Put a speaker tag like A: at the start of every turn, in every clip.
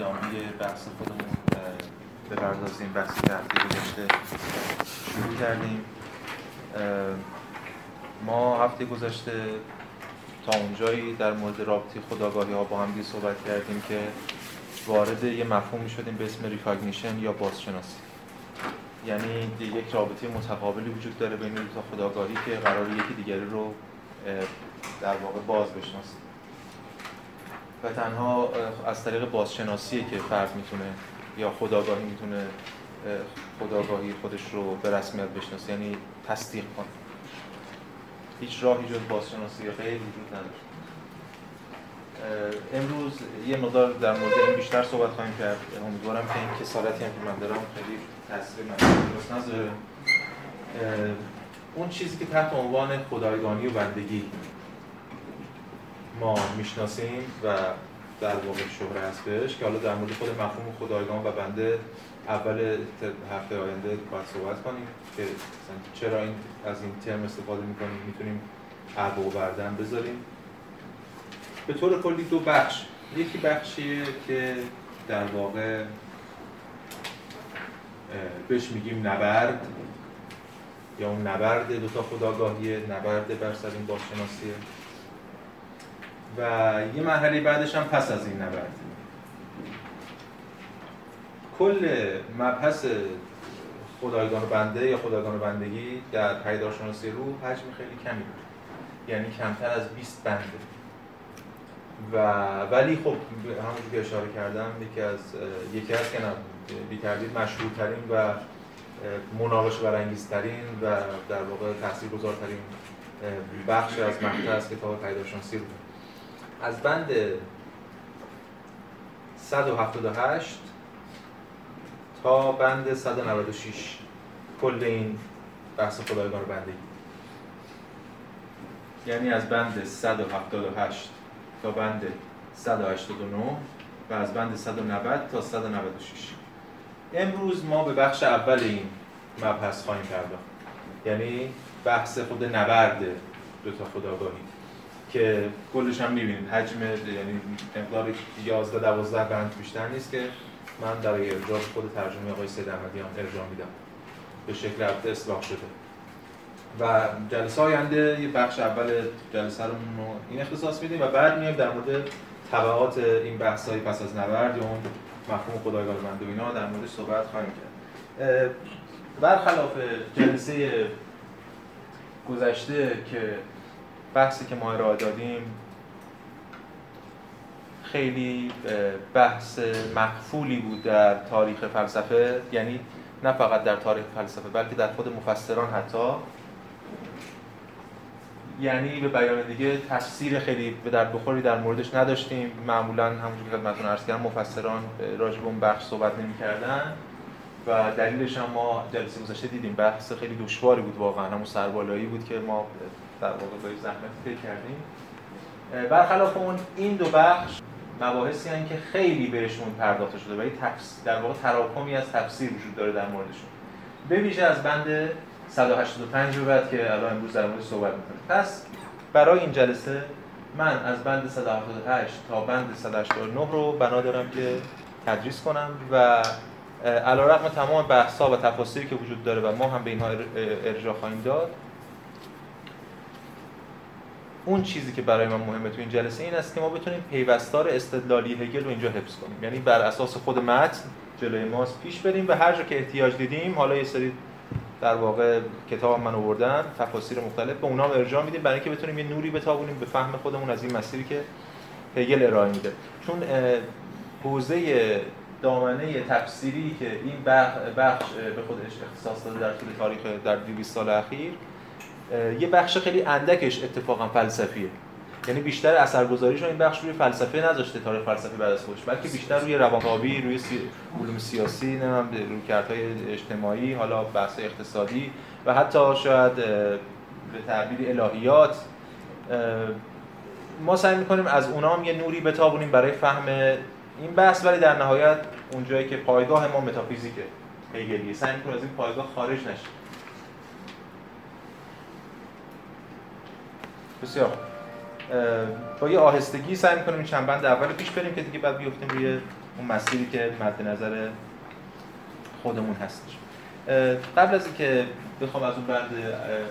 A: ادامه بحث خودمون بپردازیم که هفته گذشته شروع کردیم. ما هفته گذشته تا اونجایی در مورد رابطه خداگاهی ها با هم صحبت کردیم که وارد یه مفهومی شدیم به اسم ریکاگنیشن یا بازشناسی. یعنی یک رابطه متقابلی وجود داره بین دو تا خداگاهی که قرار یکی دیگری رو در واقع باز بشناسه و تنها از طریق بازشناسیه که فرد می‌تونه یا خداگاهی می‌تونه خداگاهی خودش رو به رسمیت بشناسه یعنی تصدیق کنه. هیچ راهی جز بازشناسی غیر وجود نداره امروز یه مقدار در مورد این بیشتر صحبت خواهیم کرد. امیدوارم که این کسالتی هم که من دارم خیلی تاثیر من نذاره. اون چیزی که تحت عنوان خدایگانی و بندگی ما می‌شناسیم و در واقع شهره هست بهش که حالا در مورد خود مفهوم خدایگان و بنده اول هفته آینده باید صحبت کنیم که چرا این از این ترم استفاده می‌کنیم؟ می‌تونیم عرب و بردن بذاریم. به طور کلی دو بخش. یکی بخشیه که در واقع بهش میگیم نبرد یا اون نبرد دوتا خداگاهیه. نبرد بر سر این باشناسیه و یه مرحله بعدش هم پس از این نبرد. کل مبحث خدایگان بنده یا خدایگان بندگی در پیدارشناسی روح حجم خیلی کمی داره یعنی کمتر از 20 بنده. و ولی خب همونجور که اشاره کردم یکی از یکی از که بیتردید مشهورترین و مناقش برانگیزترین و در واقع تاثیرگذارترین بخش از مقطع از کتاب پیداشناسی رو از بند 178 تا بند 196 کل این بحث خدایگان بندگی. یعنی از بند 178 تا بند 189 و از بند 190 تا 196 امروز ما به بخش اول این مبحث خواهیم پرداخت. یعنی بحث خود نبرد دو تا خداگاهی. که کلش هم می‌بینید. حجم یعنی مقدار 11 12 بند بیشتر نیست که من در ارجاع خود ترجمه آقای سید احمدیان ارجاع میدم. به شکل هفته اصلاح شده. و جلسه آینده یه بخش اول جلسه رو این اختصاص میدیم و بعد میایم در مورد طبعات این بحث های پس از نبرد یا اون مفهوم خدایگاه بنده و اینا در موردش صحبت خواهیم کرد. برخلاف جلسه گذشته که بحثی که ما ارائه دادیم خیلی بحث مقفولی بود در تاریخ فلسفه یعنی نه فقط در تاریخ فلسفه بلکه در خود مفسران حتی. یعنی به بیان دیگه تفسیر خیلی به در بخوری در موردش نداشتیم. معمولا همونجور که خدمتتون عرض کردم مفسران راجع به اون بخش صحبت نمی‌کردن و دلیلش هم ما جلسه گذشته دیدیم. بحث خیلی دشواری بود واقعا همون سربالایی بود که ما در واقع با زحمت فکر کردیم. برخلاف اون این دو بخش مباحثی هستند که خیلی بهشون پرداخته شده و در واقع تراکمی از تفسیر وجود داره در موردشون. به ویژه از بند 185 رو بعد که الان امروز در موردش صحبت می‌کنیم. پس برای این جلسه من از بند 178 تا بند 189 رو بنا دارم که تدریس کنم و علیرغم تمام بحث‌ها و تفاصیلی که وجود داره و ما هم به اینها ارجاع خواهیم داد اون چیزی که برای من مهمه تو این جلسه این است که ما بتونیم پیوستار استدلالی هگل رو اینجا حفظ کنیم. یعنی بر اساس خود متن جلوی ماست پیش بریم و هر جا که احتیاج دیدیم حالا یه سری در واقع کتاب من آوردم تفاسیر مختلف به اونها ارجاع میدیم برای اینکه بتونیم یه نوری بتابونیم به فهم خودمون از این مسیری که هگل ارائه میده. چون حوزه دامنه تفسیری که این بخش به خودش اختصاص داده در طول تاریخ در 200 سال اخیر یه بخش خیلی اندکش اتفاقا فلسفیه. یعنی بیشتر اثرگذاریش این بخش روی فلسفه نذاشته تاریخ فلسفی بعد از خودش بلکه بیشتر روی روانکاوی روی سی... علوم سیاسی نمی‌دونم رویکردهای اجتماعی حالا بحث اقتصادی و حتی شاید به تعبیر الهیات. ما سعی می‌کنیم از اونام هم یه نوری بتابونیم برای فهم این بحث ولی در نهایت اونجایی که پایگاه ما متافیزیکه هگلیه. سعی می‌کنیم از این پایگاه خارج نشیم. بسیار. با یه آهستگی سعی می‌کنیم چند بند اول پیش بریم که دیگه بعد بیفتیم روی اون مسیری که مد نظر خودمون هستش. قبل از اینکه بخوام از اون بند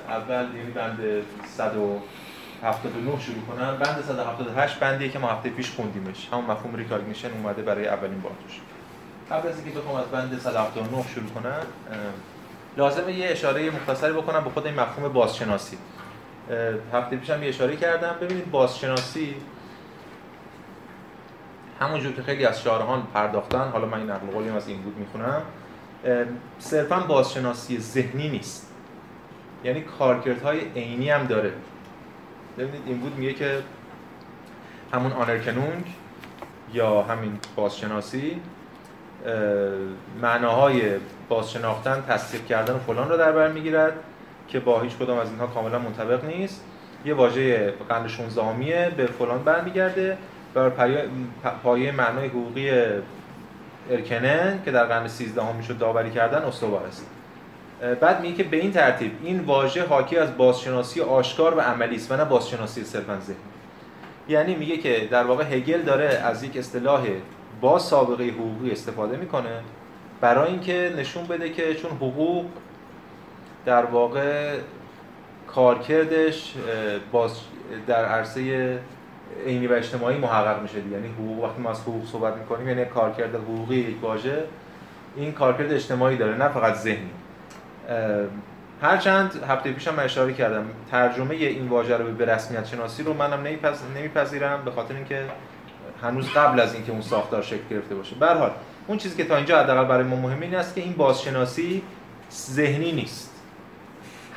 A: اول یعنی بند 179 شروع کنم بند 178 بندیه که ما هفته پیش خوندیمش. همون مفهوم ریکاگنیشن اومده برای اولین بار توش. قبل از اینکه بخوام از بند 179 شروع کنم لازمه یه اشاره مختصری بکنم به خود این مفهوم بازشناسی. هفته پیشم یه اشاره کردم. ببینید بازشناسی همونجور که خیلی از شارهان پرداختن حالا من این نقل قولی از این بود می‌خونم صرفا بازشناسی ذهنی نیست. یعنی کارکردهای عینی هم داره. ببینید این بود میگه که همون آنرکنونگ یا همین بازشناسی معناهای بازشناختن تصدیق کردن و فلان رو در بر می‌گیرد. که با هیچ کدام از اینها کاملا منطبق نیست. یه واژه قرن 16 به فلان برمیگرده بر پایه معنای حقوقی ارکنن که در قرن 13 هم می‌شد داوری کردن استوار است. بعد میگه که به این ترتیب این واژه حاکی از بازشناسی آشکار و عملی است و نه بازشناسی صرفا ذهنی یعنی میگه که در واقع هگل داره از یک اصطلاح با سابقه حقوقی استفاده می‌کنه برای اینکه نشون بده که چون حقوق در واقع کارکردش باز در عرصه عینی و اجتماعی محقق میشه یعنی حقوق وقتی ما از حقوق صحبت می‌کنیم یعنی کارکرد حقوقی یک واژه این کارکرد اجتماعی داره نه فقط ذهنی. هرچند هفته پیشم من اشاره کردم ترجمه این واژه رو به رسمیت شناسی رو منم نمیپذیرم به خاطر اینکه هنوز قبل از اینکه اون ساختار شکل گرفته باشه. به اون چیزی که تا اینجا حداقل برای ما مهمه این است که این بازشناسی ذهنی نیست.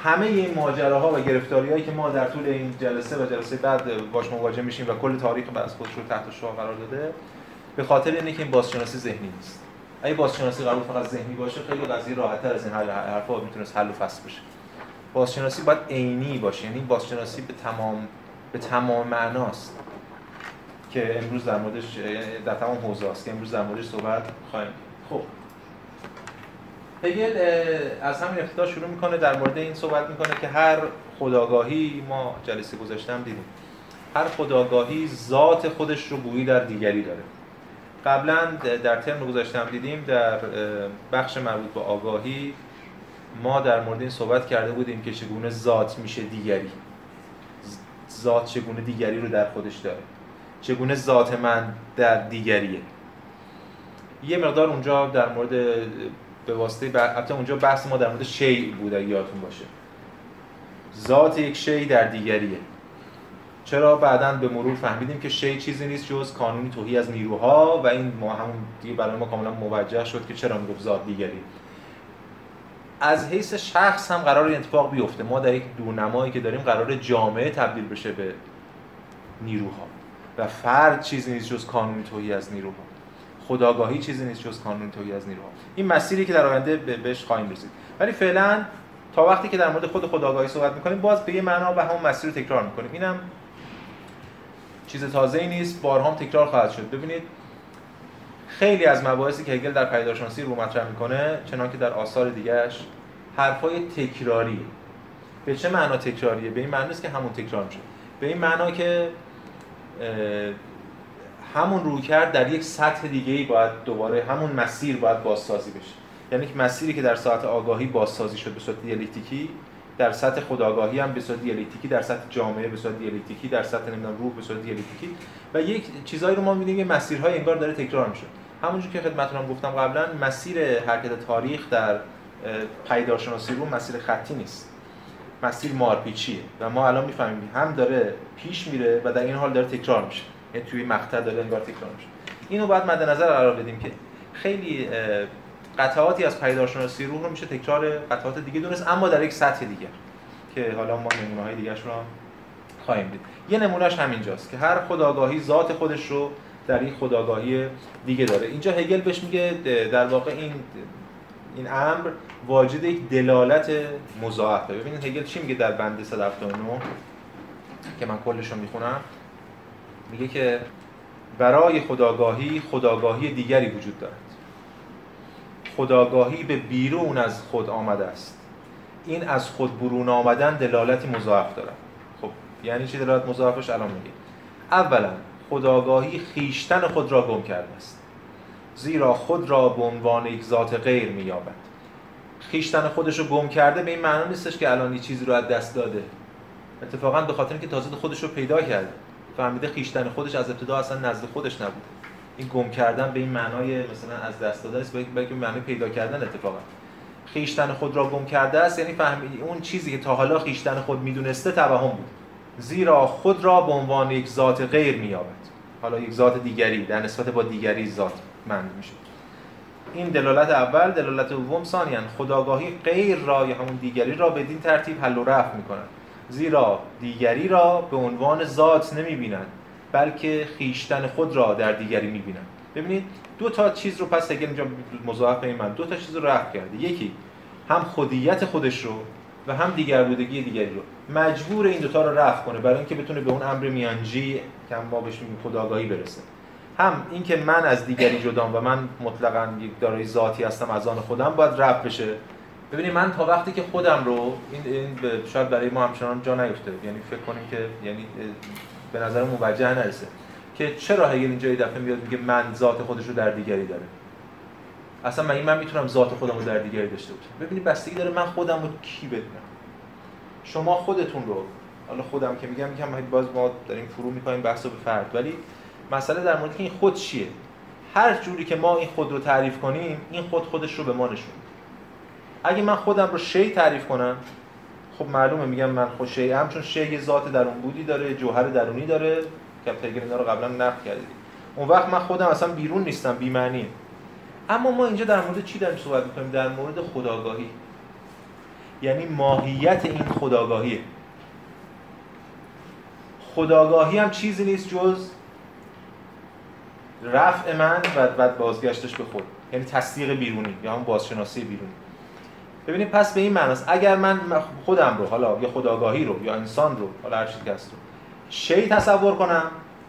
A: همه این ماجراها و گرفتاریهایی که ما در طول این جلسه و جلسه بعد باش مواجه میشیم و کل تاریخ از خودش رو تحت شعار قرار داده به خاطر اینه که این بازشناسی ذهنی نیست. اگه بازشناسی قرار فقط ذهنی باشه خیلی قضیه راحت‌تر از این حل حرفا می‌تونست حل و فصل بشه. بازشناسی باید عینی باشه یعنی بازشناسی به تمام به تمام معناست که امروز در موردش در تمام حوزه است که امروز در موردش صحبت خواهیم خب. هگل از همین ابتدا شروع می‌کنه در مورد این صحبت می‌کنه که هر خداگاهی ما جلسه گذاشتم دیدیم. هر خداگاهی ذات خودش رو گویی در دیگری داره. قبلا در ترم گذاشتم دیدیم در بخش مربوط به آگاهی ما در مورد این صحبت کرده بودیم که چگونه ذات میشه دیگری. ذات چگونه دیگری رو در خودش داره. چگونه ذات من در دیگریه. یه مقدار اونجا در مورد به واسطه حتی اونجا بحث ما در مورد شی بود اگه یادتون باشه. ذات یک شی در دیگریه. چرا بعدا به مرور فهمیدیم که شی چیزی نیست جز کانونی توهی از نیروها و این ما همون دیگه برای ما کاملا موجه شد که چرا می‌گفت ذات دیگری. از حیث شخص هم قرار اتفاق بیفته. ما در یک دورنمایی که داریم قرار جامعه تبدیل بشه به نیروها. و فرد چیزی نیست جز کانونی توهی از نیروها. خداگاهی چیزی نیست جز کانون توی از نیروها. این مسیری که در آینده بهش خواهیم رسید. ولی فعلا تا وقتی که در مورد خود خداگاهی صحبت می‌کنیم باز به یه معنا به همون مسیر رو تکرار می‌کنیم. اینم چیز تازه ای نیست. بارها هم تکرار خواهد شد. ببینید خیلی از مباحثی که هگل در پیدارشناسی رو مطرح می‌کنه چنانکه در آثار دیگهش حرفای تکراری به چه معنا تکراریه؟ به این معنی است که همون تکرار میشه. به این معنا که همون روی کرد در یک سطح دیگه ای باید دوباره همون مسیر باید بازسازی بشه. یعنی که مسیری که در ساعت آگاهی بازسازی شد به صورت دیالکتیکی در سطح خداگاهی هم به صورت دیالکتیکی در سطح جامعه به صورت دیالکتیکی در سطح نمی‌دونم روح به صورت دیالکتیکی و یک چیزایی رو ما می‌بینیم که مسیرهای انگار داره تکرار میشه. همونجور که خدمتتون گفتم قبلا مسیر حرکت تاریخ در پیدارشناسی رو مسیر خطی نیست. مسیر مارپیچیه. و ما الان می‌فهمیم هم داره پیش میره و در این حال داره تکرار میشه. توی مقطع داره انگار تکرار میشه. اینو باید مد نظر قرار بدیم که خیلی قطعاتی از پیدارشناسی روح رو میشه تکرار قطعات دیگه دونست اما در یک سطح دیگه که حالا ما نمونه های دیگه رو خواهیم دید. یه نمونهش همینجاست که هر خداگاهی ذات خودش رو در این خداگاهی دیگه داره. اینجا هگل بهش میگه در واقع این این امر واجد یک دلالت مضاعفه. ببینید هگل چی میگه در بند 179 که من کلش رو می‌خونم. میگه که برای خداگاهی خداگاهی دیگری وجود دارد. خداگاهی به بیرون از خود آمده است. این از خود برون آمدن دلالتی مضاعف دارد. خب یعنی چی دلالت مضاعفش؟ الان میگه. اولا خداگاهی خیشتن خود را گم کرده است. زیرا خود را به عنوان یک ذات غیر مییابد. خیشتن خودش رو گم کرده به این معنا نیستش که الان چیزی رو از دست داده. اتفاقا به خاطر اینکه تازه خودش رو پیدا کرده. فهمیده خیشتن خودش از ابتدا اصلا نزد خودش نبوده این گم کردن به این معنای مثلا از دست دادن است بلکه معنی پیدا کردن اتفاقا. خیشتن خود را گم کرده است یعنی فهمید اون چیزی که تا حالا خیشتن خود می‌دونسته توهم بود. زیرا خود را به عنوان یک ذات غیر مییابد. حالا یک ذات دیگری در نسبت با دیگری ذات مند میشه. این دلالت اول دلالت دوم ثانیا خداگاهی غیر را یا همون دیگری را بدین ترتیب حل و رفع می‌کنند زیرا دیگری را به عنوان ذات نمی‌بینند بلکه خیشتن خود را در دیگری می‌بینند. ببینید دو تا چیز رو پس اگر اینجا مضاعف من دو تا چیز رو رفع کرده. یکی هم خودیت خودش رو و هم دیگر بودگی دیگری رو. مجبور این دوتا رو رفع کنه برای اینکه بتونه به اون امر میانجی که ما بهش میگیم خداگاهی برسه. هم اینکه من از دیگری جدام و من مطلقا یک دارای ذاتی هستم از آن خودم باید رفع بشه. ببینید من تا وقتی که خودم رو این, این شاید برای ما همچنان جا نیفته. یعنی فکر کنیم که یعنی به نظر موجه نرسه. که چرا هگل اینجا یه دفعه میاد میگه من ذات خودش رو در دیگری داره؟ اصلا من من می‌تونم ذات خودم رو در دیگری داشته باشم. ببینید بستگی داره من خودم رو کی بدونم؟ شما خودتون رو حالا خودم که میگم میگم باز ما داریم فرو می‌کنیم بحث به فرد. ولی مسئله در مورد این خود چیه؟ هر جوری که ما این خود رو تعریف کنیم این خود خودش رو به ما نشون اگه من خودم رو شی تعریف کنم خب معلومه میگم من خود شی. هم چون شی ذات درون بودی داره جوهر درونی داره که اینا رو قبلا نقد کردیم اون وقت من خودم اصلا بیرون نیستم بی معنی اما ما اینجا در مورد چی داریم صحبت می‌کنیم؟ در مورد خداگاهی. یعنی ماهیت این خداگاهیه خداگاهی هم چیزی نیست جز رفع من و بعد بازگشتش به خود. یعنی تصدیق بیرونی یا هم بازشناسی بیرونی. ببینید پس به این معناست اگر من خودم رو حالا یا خداگاهی رو یا انسان رو حالا هر چیزی رو شی تصور کنم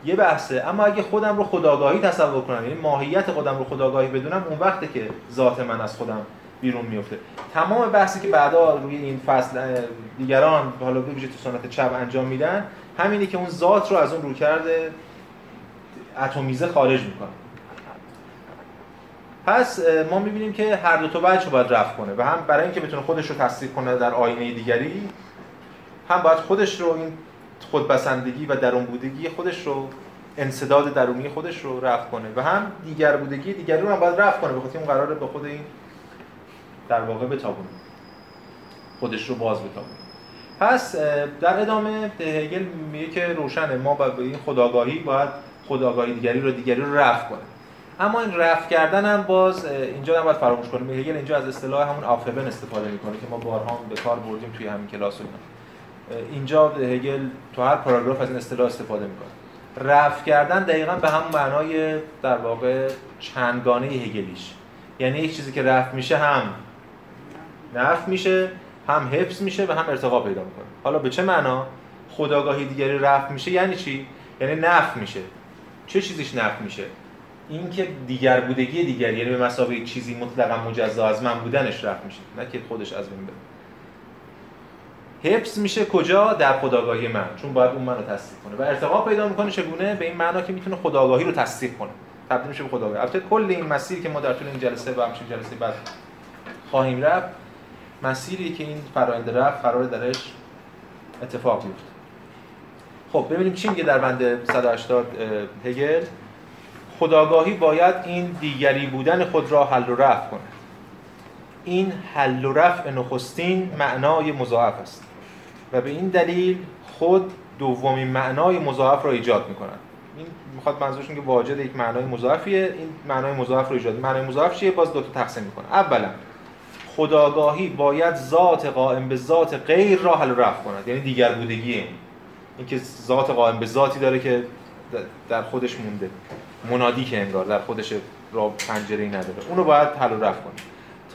A: یه بحثه اما اگه خودم رو خداگاهی تصور کنم یعنی ماهیت خودم رو خداگاهی بدونم اون وقته که ذات من از خودم بیرون میفته. تمام بحثی که بعدا روی این فصل دیگران حالا ویژه تو سنت چپ انجام میدن همینه که اون ذات رو از اون رو کرده اتمیزه خارج می‌کنه. پس ما می‌بینیم که هر دو تا وجه باید رفع کنه. و هم برای اینکه بتونه خودش رو تصدیق کنه در آینه دیگری هم باید خودش رو این خودبسندگی و درون بودگی خودش رو انصداد درونی خودش رو رفع کنه. و هم دیگر بودگی دیگری رو هم باید رفع کنه بخاطر اون قراره به خود این در واقع بتابونه. خودش رو باز بتابونه. پس در ادامه هگل میگه که روشنه. ما به این خداگاهی باید خداگاهی دیگری رو دیگری رو رفع کنه اما این رفع کردن هم باز اینجا نباید فراموش کنیم. هگل اینجا از اصطلاح همون آفبن استفاده می‌کنه که ما بارها به کار بردیم توی همین کلاس و اینجا هگل تو هر پاراگراف از این اصطلاح استفاده می‌کنه. رفع کردن دقیقا به همون معنای در واقع چندگانه هگلیش. یعنی یک چیزی که رفع میشه هم نفع میشه هم حفظ میشه و هم ارتقا پیدا می‌کنه. حالا به چه معنا؟ خداگاهی دیگری رفع میشه یعنی چی؟ یعنی نفع میشه. چه چیزیش نفع میشه؟ این که دیگر بودگی دیگری یعنی به مسابقه چیزی مطلقا مجزا از من بودنش رفع میشه نه که خودش از بین بره حفظ میشه کجا؟ در خداگاهی من چون باید اون منو تصدیق کنه. و ارتقا پیدا می‌کنه چگونه؟ به این معنا که می‌تونه خداگاهی رو تصدیق کنه. تبدیل میشه به خداگاهی. البته کل این مسیری که ما در طول این جلسه و همچین جلسه بعد خواهیم رفت مسیری که این فرآیند رفت قرار درش اتفاق بیفته. خب ببینیم چی میگه در بند 180 هگل. خداگاهی باید این دیگری بودن خود را حل و رفع کنه این حل و رفع نخستین معنای مضاعف است و به این دلیل خود دومین معنای مضاعف را ایجاد می‌کنن این می‌خواد منظورشون که واجد یک معنای مضاعفیه. این معنای مضاعف رو ایجاد معنای مضاعف چیه؟ باز دو تا تقسیم می‌کنه. اولا خداگاهی باید ذات قائم به ذات غیر را حل رفع کند. یعنی دیگر بودگی این. اینکه ذات قائم به ذاتی داره که در خودش مونده. منادی که انگار در خودش را پنجره نداره. اونو باید حل رفع کنه.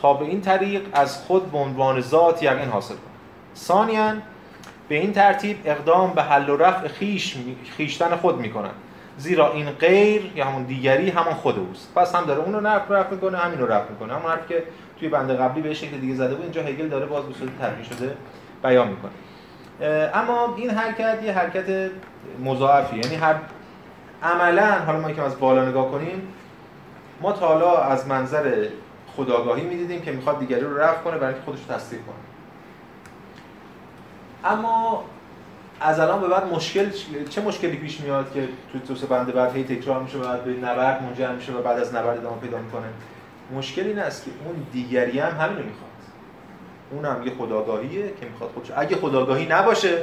A: تا به این طریق از خود به عنوان ذات یقین حاصل کنه. ثانیا به این ترتیب اقدام به حل و رفع خیش خیشتن خود می‌کنن. زیرا این غیر یا همون دیگری همون خود اوست. پس هم داره اونو رفع رفع می‌کنه همین رو رفع می‌کنه. همون حرف که توی بنده قبلی به شکل دیگه زده بود اینجا هگل داره باز به صورت شده بیان می‌کنه. اما این حرکت یه حرکت مضاعفی. یعنی هر عملا حالا ما که از بالا نگاه کنیم ما تا حالا از منظر خداگاهی می‌دیدیم که می‌خواد دیگری رو رفع کنه برای اینکه خودش تصدیق کنه. اما از الان به بعد مشکل چه مشکلی پیش میاد که تو تو بنده بعد هی تکرار میشه بعد به نبرد منجر میشه و بعد از نبرد ادامه پیدا می‌کنه؟ مشکل این است که اون دیگری هم همین رو می‌خواد. اون هم یه خداگاهیه که می‌خواد خودش اگه خداگاهی نباشه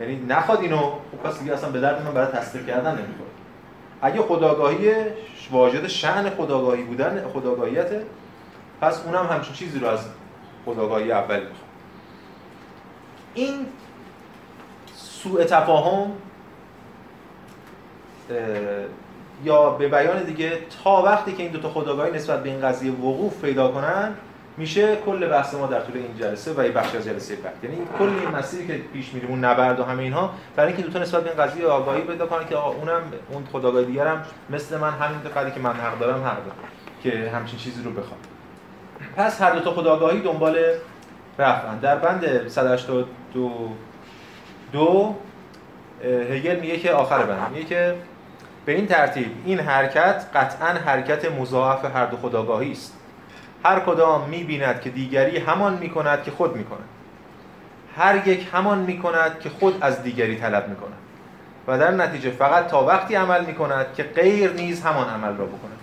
A: یعنی نخواد اینو خب پس دیگه اصلا به درد من برای تصدیق کردن نمی‌خوره. اگه خداگاهی واجد شأن خداگاهی بودن خداگاهیته پس اونم همچین چیزی رو از خداگاهی اول می‌خواد. این سوء تفاهم یا به بیان دیگه تا وقتی که این دو تا خداگاهی نسبت به این قضیه وقوف پیدا کنن میشه کل بحث ما در طول این جلسه و یه بخش از جلسه بعد. یعنی کل این مسیری که پیش میریم اون نبرد و همه اینها برای اینکه دو تا نسبت به این قضیه آگاهی پیدا کنن که اونم اون خداگاه دیگرم مثل من همین قضیه که من حق دارم حق دارم که همچین چیزی رو بخوام. پس هر دو تا خداگاهی دنبال رفتن. در بند 182 دو هگل میگه که آخر بند. میگه که به این ترتیب این حرکت قطعا حرکت مضاعف هر دو خداگاهی است. هر کدام می‌بیند که دیگری همان می‌کند که خود می‌کند. هر یک همان می‌کند که خود از دیگری طلب می‌کند. و در نتیجه فقط تا وقتی عمل می‌کند که غیر نیز همان عمل را بکند.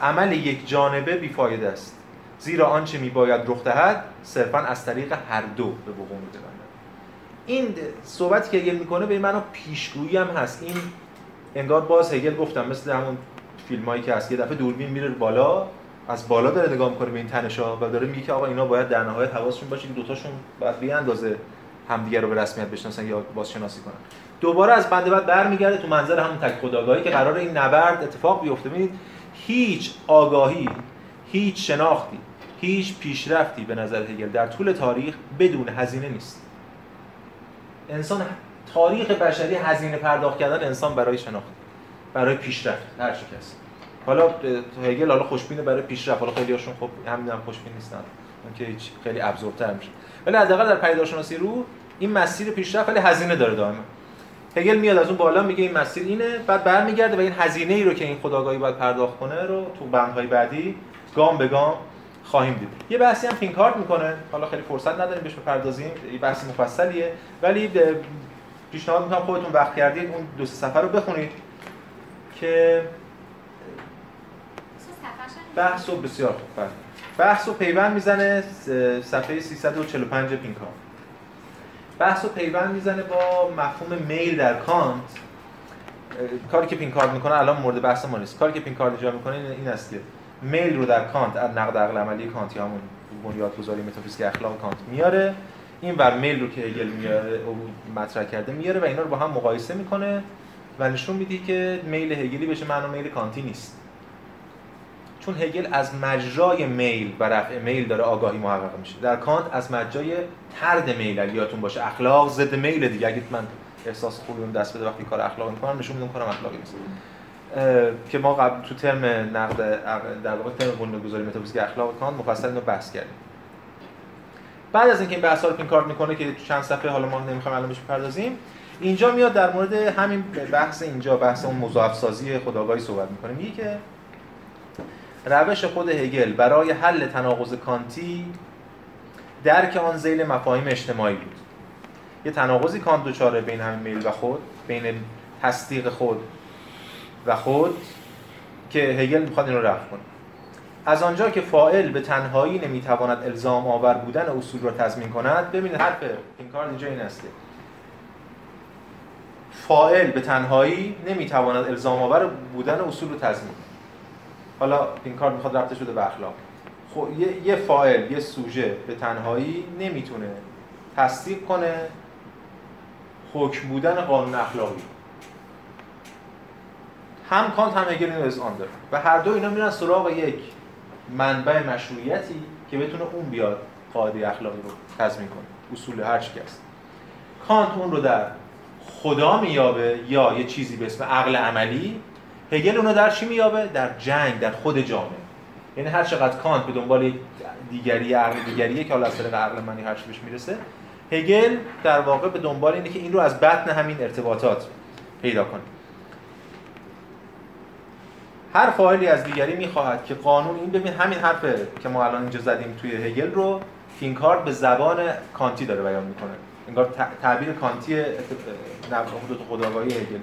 A: عمل یک جانبه بیفایده است. زیرا آنچه میباید رخ دهد صرفا از طریق هر دو به وقوع میپیوندد این صحبتی که هگل می‌کنه به من پیشگویی هم هست. این انگار باز هگل گفتم مثل همون فیلمایی که هست. یه دفعه دوربین میره بالا از بالا داره نگاه می‌کنه به این تنشا و داره میگه که آقا اینا باید در نهایت حواسشون باشه که دوتاشون باید به اندازه همدیگه رو به رسمیت بشناسن یا بازشناسی کنن. دوباره از بنده بعد برمیگرده تو منظر همون تک خداگاهی که قرار این نبرد اتفاق بیفته. ببینید هیچ آگاهی هیچ شناختی هیچ پیشرفتی به نظر هگل در طول تاریخ بدون هزینه نیست. انسان تاریخ بشری هزینه پرداخت کردن انسان برای شناخت برای پیشرفت هر کس حالا هگل حالا خوشبینه برای پیشرفت. حالا خیلی هاشون خب همین هم خوشبین نیستن. اون که هیچ خیلی ابزورتر میشه. ولی حداقل در پدیدارشناسی رو این مسیر پیشرفت ولی هزینه داره دائما. هگل میاد از اون بالا میگه این مسیر اینه بعد برمیگرده و این هزینه ای رو که این خداگاهی باید پرداخت کنه رو تو بندهای بعدی گام به گام خواهیم دید. یه بحثی هم پینکارت می‌کنه. حالا خیلی فرصت نداریم بهش بپردازیم. یه بحث مفصلیه. ولی پیشنهاد می‌کنم خودتون وقت کردید اون دو سه رو بخونید که بحث و بسیار خوب. بله. بحث و پیوند می‌زنه صفحه 345 پینکارد بحث و پیوند می‌زنه با مفهوم میل در کانت. کاری که پینکارد می‌کنه الان مورد بحث ما نیست. کاری که پینکارد اجرا می‌کنه این است که میل رو در کانت از نقد عقل عملی کانت یا همون بنیادگذاری متافیزیک اخلاق کانت میاره. این بر میل رو که هگل میاره او مطرح کرده میاره و اینا رو با هم مقایسه می‌کنه و نشون میده که میل هگلی به یه معنا میل کانتی نیست. چون هگل از مجرای میل و رفع میل داره آگاهی محقق میشه. در کانت از مجرای طرد میل اگه یادتون باشه اخلاق ضد میل دیگه. اگه من احساس خوبی اون دست بده وقتی کار اخلاقی می‌کنم نشون میدم کارم اخلاقی نیست. که ما قبل تو ترم نقد در واقع ترم بنیانگذاری متافیزیک اخلاق کانت مفصل اینو بحث کردیم. بعد از اینکه این بحثا رو پینکارد می‌کنه که چند صفحه حالا ما نمی‌خوایم الان بهش بپردازیم اینجا میاد در مورد همین بحث اینجا بحث اون مضاعف سازی خداگاهی صحبت می‌کنه. میگه که روش خود هگل برای حل تناقض کانتی درک آن زیل مفاهیم اجتماعی بود. یه تناقضی کانت دوچاره بین همین میل و خود بین تصدیق خود و خود که هگل می‌خواد این رو رفع کنه. از آنجا که فائل به تنهایی نمی‌تواند الزام آور بودن اصول را تضمین کند ببینید حرف این کار اینجا این است. فائل به تنهایی نمی‌تواند الزام آور بودن اصول رو تضمین حالا این کار می‌خواد رفته شده به اخلاق. خب یه, یه فاعل یه سوژه به تنهایی نمی‌تونه تصدیق کنه حکم بودن قانون اخلاقی. هم کانت هم هگل اینو اذعان داره. و هر دو اینا میرن سراغ یک منبع مشروعیتی که بتونه اون بیاد قاعده اخلاقی رو تضمین کنه. اصول هر چی است کانت اون رو در خدا میابه یا یه چیزی به اسم عقل عملی هگل اونو در چی میابه در جنگ در خود جامعه. یعنی هر چقدر کانت به دنبال دیگری عقل دیگریه که حالا از طریق عقل منی هر بهش می‌رسه هگل در واقع به دنبال اینه که این رو از بطن همین ارتباطات پیدا کنه. هر فاعلی از دیگری می‌خواهد که قانون این ببین همین حرف که ما الان اینجا زدیم توی هگل رو کینکارد به زبان کانتی داره بیان می‌کنه. انگار تعبیر کانتی حدود خداگاهی هگلی.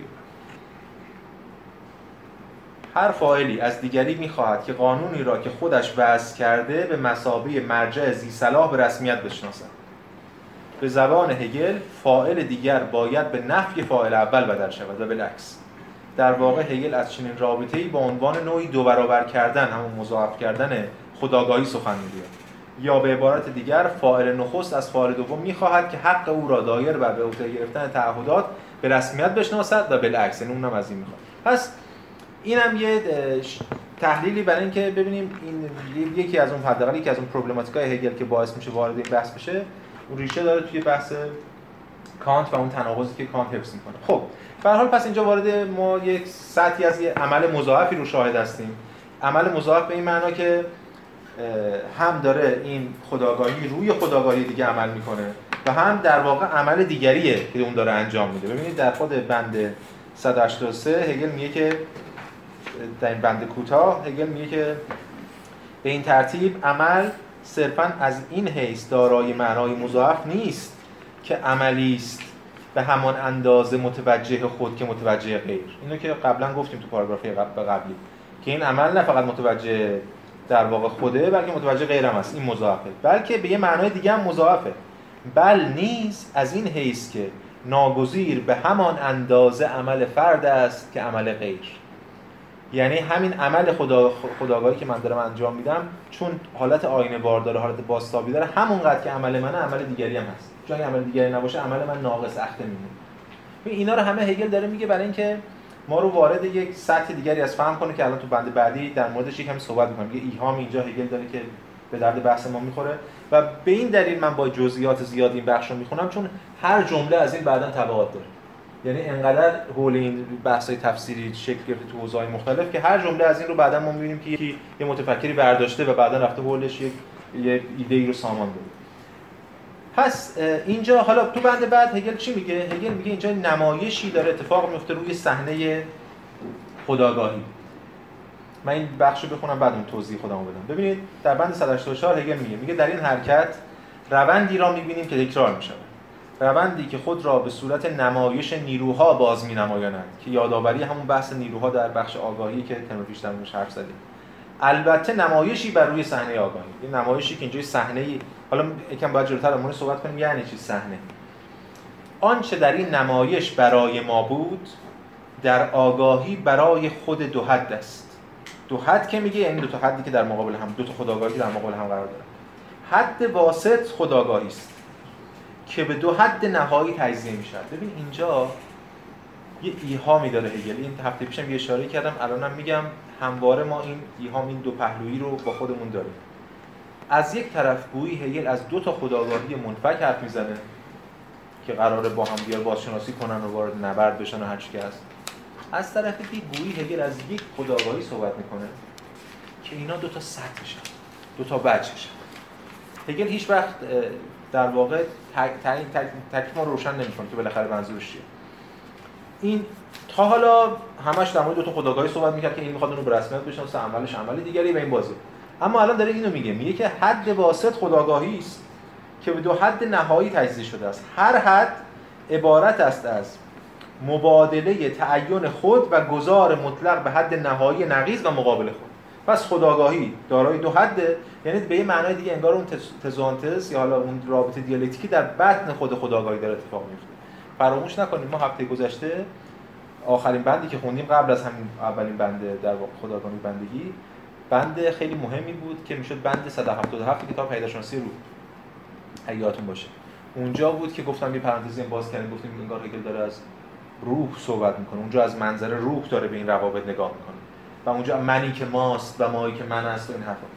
A: هر فاعلی از دیگری می‌خواهد که قانونی را که خودش وضع کرده به مسابه مرجع زی صلاح به رسمیت بشناسد. به زبان هگل فاعل دیگر باید به نفی فاعل اول بدل شود و بالعکس. در واقع هگل از چنین رابطه‌ای با عنوان نوعی دو برابر کردن همون مضاعف کردن خداگاهی سخن می‌گوید. یا به عبارت دیگر فاعل نخست از فاعل دوم می‌خواهد که حق او را دایر بر به عهده گرفتن تعهدات به رسمیت بشناسد و بالعکس یعنی اونم از این می‌خواد. پس اینم یه تحلیلی برای اینکه ببینیم این یکی از اون حداقل یکی از اون پروبلماتیکای هگل که باعث میشه وارد این بحث بشه اون ریشه داره توی بحث کانت و اون تناقضی که کانت حفظ می‌کنه. خب به حال پس اینجا وارد ما یک سطحی از یه عمل مضاعفی رو شاهد هستیم. عمل مضاعف به این معنا که هم داره این خداگاهی روی خداگاهی دیگه عمل می‌کنه و هم در واقع عمل دیگریه که اون داره انجام میده. ببینید در خود بند 183 هگل میگه که در این بند کوتاه هگل میگه که به این ترتیب عمل صرفا از این حیث دارای معنای مضاعف نیست که عملی است به همان اندازه متوجه خود که متوجه غیر. اینو که قبلا گفتیم تو پاراگراف قبلی که این عمل نه فقط متوجه در واقع خوده بلکه متوجه غیرم است. این مضاعفه. بلکه به یه معنای دیگه هم مضاعفه. بل نیز از این حیث که ناگزیر به همان اندازه عمل فرد است که عمل غیر. یعنی همین عمل خدا خداگاهی که من دارم انجام میدم چون حالت آینه بار داره حالت باستابی داره همونقدر که عمل منه عمل دیگری هم هست. چون عمل دیگری نباشه عمل من ناقص اخته میمونه. اینا رو همه هگل داره میگه برای اینکه ما رو وارد یک سطح دیگری از فهم کنه که الان تو بند بعدی در موردش کمی صحبت می‌کنم. یه ایهام اینجا هگل داره که به درد بحث ما می‌خوره. و به این دلیل من با جزئیات زیاد این بخش رو می‌خونم چون هر جمله از این بعدا تبعات داره. یعنی انقدر حول این بحث تفسیری شکل گرفته تو حوزه‌های مختلف که هر جمله از این رو بعدا ما می‌بینیم که یکی یه متفکری برداشته و بعدا رفته حولش یک یه ایده ای رو سامان داده پس اینجا حالا تو بند بعد هگل چی میگه؟ هگل میگه اینجا نمایشی داره اتفاق میفته روی صحنه خداگاهی. من این بخش رو بخونم بعد اون توضیح خودمو بدم. ببینید در بند 184 هگل میگه میگه در این حرکت روندی را می‌بینیم که تکرار میشه روندی که خود را به صورت نمایش نیروها باز می نمایانند که یادآوری همون بحث نیروها در بخش آگاهی که ترم پیشتر حرف زدیم. البته نمایشی بر روی صحنه آگاهی. این نمایشی که اینجا صحنه ای حالا یکم باید جلوتر امور صحبت کنیم یعنی چی صحنه؟ آنچه در این نمایش برای ما بود در آگاهی برای خود دو حد است. دو حد که میگه یعنی دو تا حدی که در مقابل هم دو تا خداگاهی در مقابل هم قرار داره حد واسط خداگاهی است. که به دو حد نهایی تجزیه میشه ببین اینجا یه ایهامی داره هگل. این هفته پیشم یه اشاره کردم الانم میگم همواره ما این ایهام این دو پهلویی رو با خودمون داریم. از یک طرف گویی هگل از دو تا خداگاهی منفک حرف می‌زنه که قراره با هم دیگر بازشناسی کنن و وارد نبرد بشن و هر چی هست. از طرف دیگه گویی هگل از یک خداگاهی صحبت می‌کنه که اینا دو تا سطحشن دو تا بچشن هگل هیچ وقت در واقع تکلیف ما روشن نمی‌کنه که بالاخره منظورش چیه. این تا حالا همش در مورد دو تا خداگاهی صحبت می‌کرد که این می‌خواد اونو به رسمیت بشناسه عملش عملی دیگری به این بازی اما الان داره اینو میگه میگه که حد واسط خداگاهی است که به دو حد نهایی تجزیه شده است. هر حد عبارت است از مبادله تعین خود و گذار مطلق به حد نهایی نقیض و مقابل خود. پس خداگاهی دارای دو حده. یعنی به یه معنای دیگه انگار اون تزوانتس یا حالا اون رابطه دیالکتیکی در بطن خود خداگاهی داره اتفاق میفته. فراموش نکنیم ما هفته گذشته آخرین بندی که خوندیم قبل از همین اولین بند در واقع خداگاهی بندگی بند خیلی مهمی بود که می‌شد بند 177 کتاب پیداشناسی روح. حیاتون باشه. اونجا بود که گفتم یه پرانتزی باز کردیم گفتیم انگار هگل داره از روح صحبت می‌کنه. اونجا از منظر روح داره به این روابط نگاه می‌کنه. و اونجا منی که ماست و مایی که من است و این حرفا.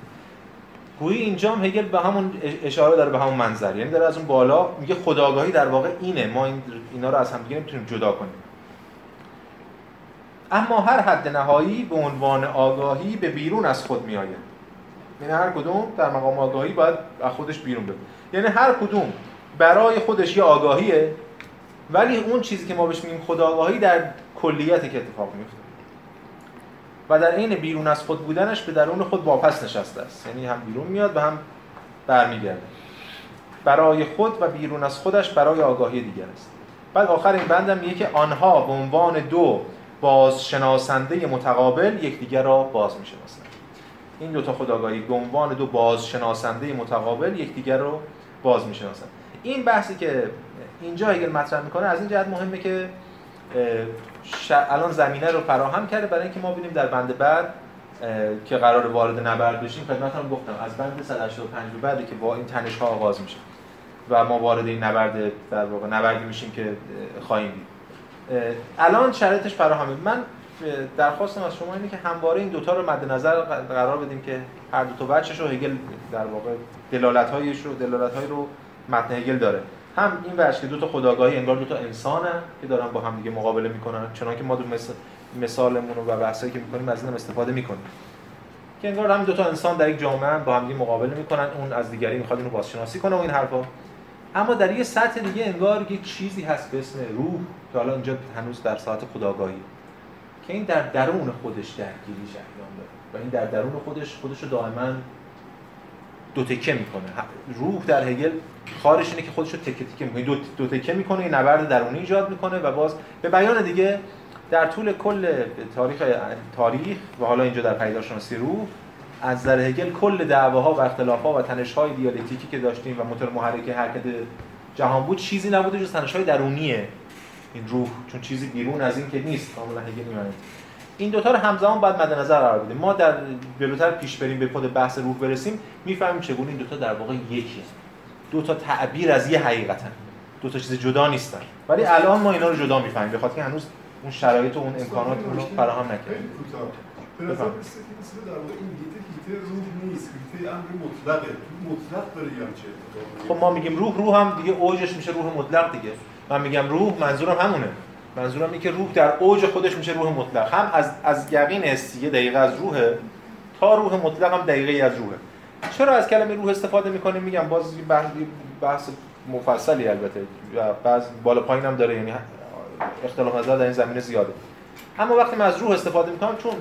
A: گویی اینجا هم هگل به همون اشاره داره به همون منظر. یعنی داره از اون بالا میگه خداگاهی در واقع اینه. ما این اینا رو از هم دیگه نمی‌تونیم جدا کنیم. اما هر حد نهایی به عنوان آگاهی به بیرون از خود می آید یعنی هر کدوم در مقام آگاهی باید از خودش بیرون بده یعنی هر کدوم برای خودش یه آگاهیه ولی اون چیزی که ما بهش میگیم خداگاهی در کلیت که اتفاق میفته و در عین بیرون از خود بودنش به درون خود واپس نشسته است. یعنی هم بیرون میاد و هم برمیگرده. برای خود و بیرون از خودش برای آگاهی دیگر است. بعد آخر این بندم میگه که آنها به عنوان دو بازشناسنده متقابل یکدیگر را باز می‌شناسند. این دو تا خداگاهی به عنوان دو بازشناسنده متقابل یکدیگر رو باز می‌شناسند. این بحثی که اینجا اگر مطرح می‌کنه از این جهت مهمه که الان زمینه رو فراهم کرده برای اینکه ما ببینیم در بند بعد که قرار وارد نبرد بشیم. خدمتتون گفتم از بند 185 به بعد که با این تنش ها آغاز میشه و ما وارد این نبرد در واقع نبردی میشیم که خواهیم دید. الان شرایطش فراهمه. من درخواستم از شما اینه که همواره این دوتا رو مد نظر قرار بدیم که هر دو تا بچش رو هگل در واقع دلالت رو دلالت رو متن هگل داره. هم این وجه که دو تا خداگاهی انگار دو تا انسانن که دارن با هم دیگه مقابله می‌کنن چون که ما دو مثل مثالمون و بحثایی که می‌کنیم از این استفاده می‌کنیم. که انگار هم دو تا انسان در یک جامعه با هم دیگه مقابله می‌کنن اون از دیگری می‌خواد اینو بازشناسی کنه و این حرفا. اما در یه سطح دیگه انگار یک چیزی هست به اسم روح که حالا اینجا هنوز در ساعت خداگاهی. که این در درون خودش درگیری انجام داره و این در درون خودش خودش رو دائما دو تکه می‌کنه روح در هگل خارش اینه که خودش رو تکه تکه می‌کنه. دو, دو تکه می‌کنه این نبرد درونی ایجاد می‌کنه و باز به بیان دیگه در طول کل تاریخ تاریخ و حالا اینجا در پیداشناسی روح از نظر هگل کل دعواها و اختلافها و تنش‌های دیالکتیکی که داشتیم و موتور محرک حرکت جهان بود چیزی نبوده جز تنش‌های درونیه این روح. چون چیزی بیرون از این که نیست. کاملا هگل می‌ماند این دوتا رو همزمان باید مد نظر قرار بدیم ما در جلوتر پیش بریم به خود بحث روح برسیم می‌فهمیم چگونه این دوتا در واقع یکی دو تا تعبیر از یه حقیقتن. دو تا چیز جدا نیستن. ولی الان ما اینا رو جدا می‌فهمیم بخاطر که هنوز اون شرایط و اون امکانات رو فراهم نکردیم.
B: به نظر میسه که مثل در واقع این روح نیست. گیته امر مطلقه. مطلق داره چه
A: خب ما میگیم روح روح هم دیگه اوجش میشه روح مطلق دیگه. من میگم روح منظورم همونه. منظورم اینه که روح در اوج خودش میشه روح مطلق. هم از از یقین یه دقیقه از روحه تا روح مطلق هم دقیقه از روحه. چرا از کلمه روح استفاده می‌کنیم؟ میگم باز بحث مفصلی البته. و بعض بالا پایین هم داره یعنی اختلاف نظر در این زمینه زیاده. اما وقتی من از روح استفاده می‌کنم چون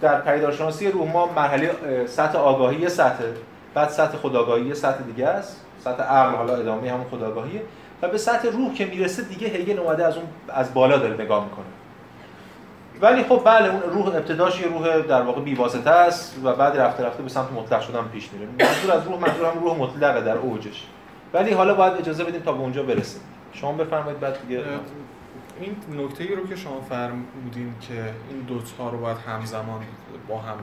A: در پیدارشناسی روح ما مرحله سطح آگاهی یه سطح بعد سطح خداگاهی یه سطح دیگه است. سطح عقل حالا ادامه همون خداگاهیه و به سطح روح که می‌رسه دیگه هگل اومده از اون از بالا داره نگاه می‌کنه. ولی خب بله اون روح ابتداش یه روح در واقع بی واسطه است و بعد رفته رفته به سمت مطلق شدن پیش میره. منظور از روح منظور هم روح مطلقه در اوجش. ولی حالا باید اجازه بدیم تا به اونجا برسیم. شما بفرمایید بعد دیگه
C: این نکته ای رو که شما فرمودین که این دوتا رو باید همزمان با هم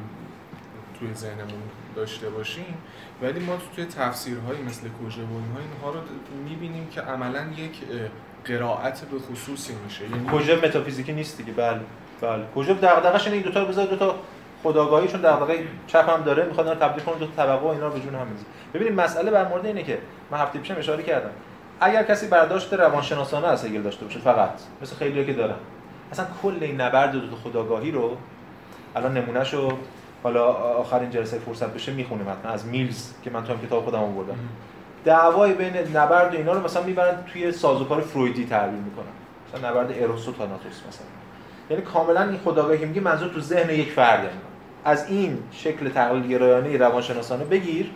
C: توی ذهنمون داشته باشیم ولی ما توی تفسیرهایی مثل کوژه و اینها اینها رو می‌بینیم که عملا یک قرائت به خصوصی میشه.
A: یعنی کوژه متافیزیکی نیست دیگه بله. بله. کوژه دغدغه‌ش اینه این دو تا بذار دو تا خداگاهی چون دغدغه چپ هم داره می‌خواد اینا تبدیل کنه دو تا طبقه و اینا رو به جون هم می‌ذاره ببینید مسئله بر مورد اینه که من هفته پیشم اشاره کردم. اگر کسی برداشت روانشناسانه از هگل داشته باشه فقط مثل خیلی‌ها که دارن. اصلا کل این نبرد دو خداگاهی رو الان نمونهشو حالا آخرین جلسه فرصت بشه می‌خونیم حتما. از میلز که من تو هم کتاب خودم آوردم دعوای بین نبرد و اینا رو مثلا می‌برن توی سازوکار فرویدی تعبیر می‌کنن. مثلا نبرد اروس و تاناتوس مثلا. یعنی کاملا این خداگاهی میگه منظور تو ذهن یک فرده. از این شکل تقلیل گرایانه روانشناسانه بگیر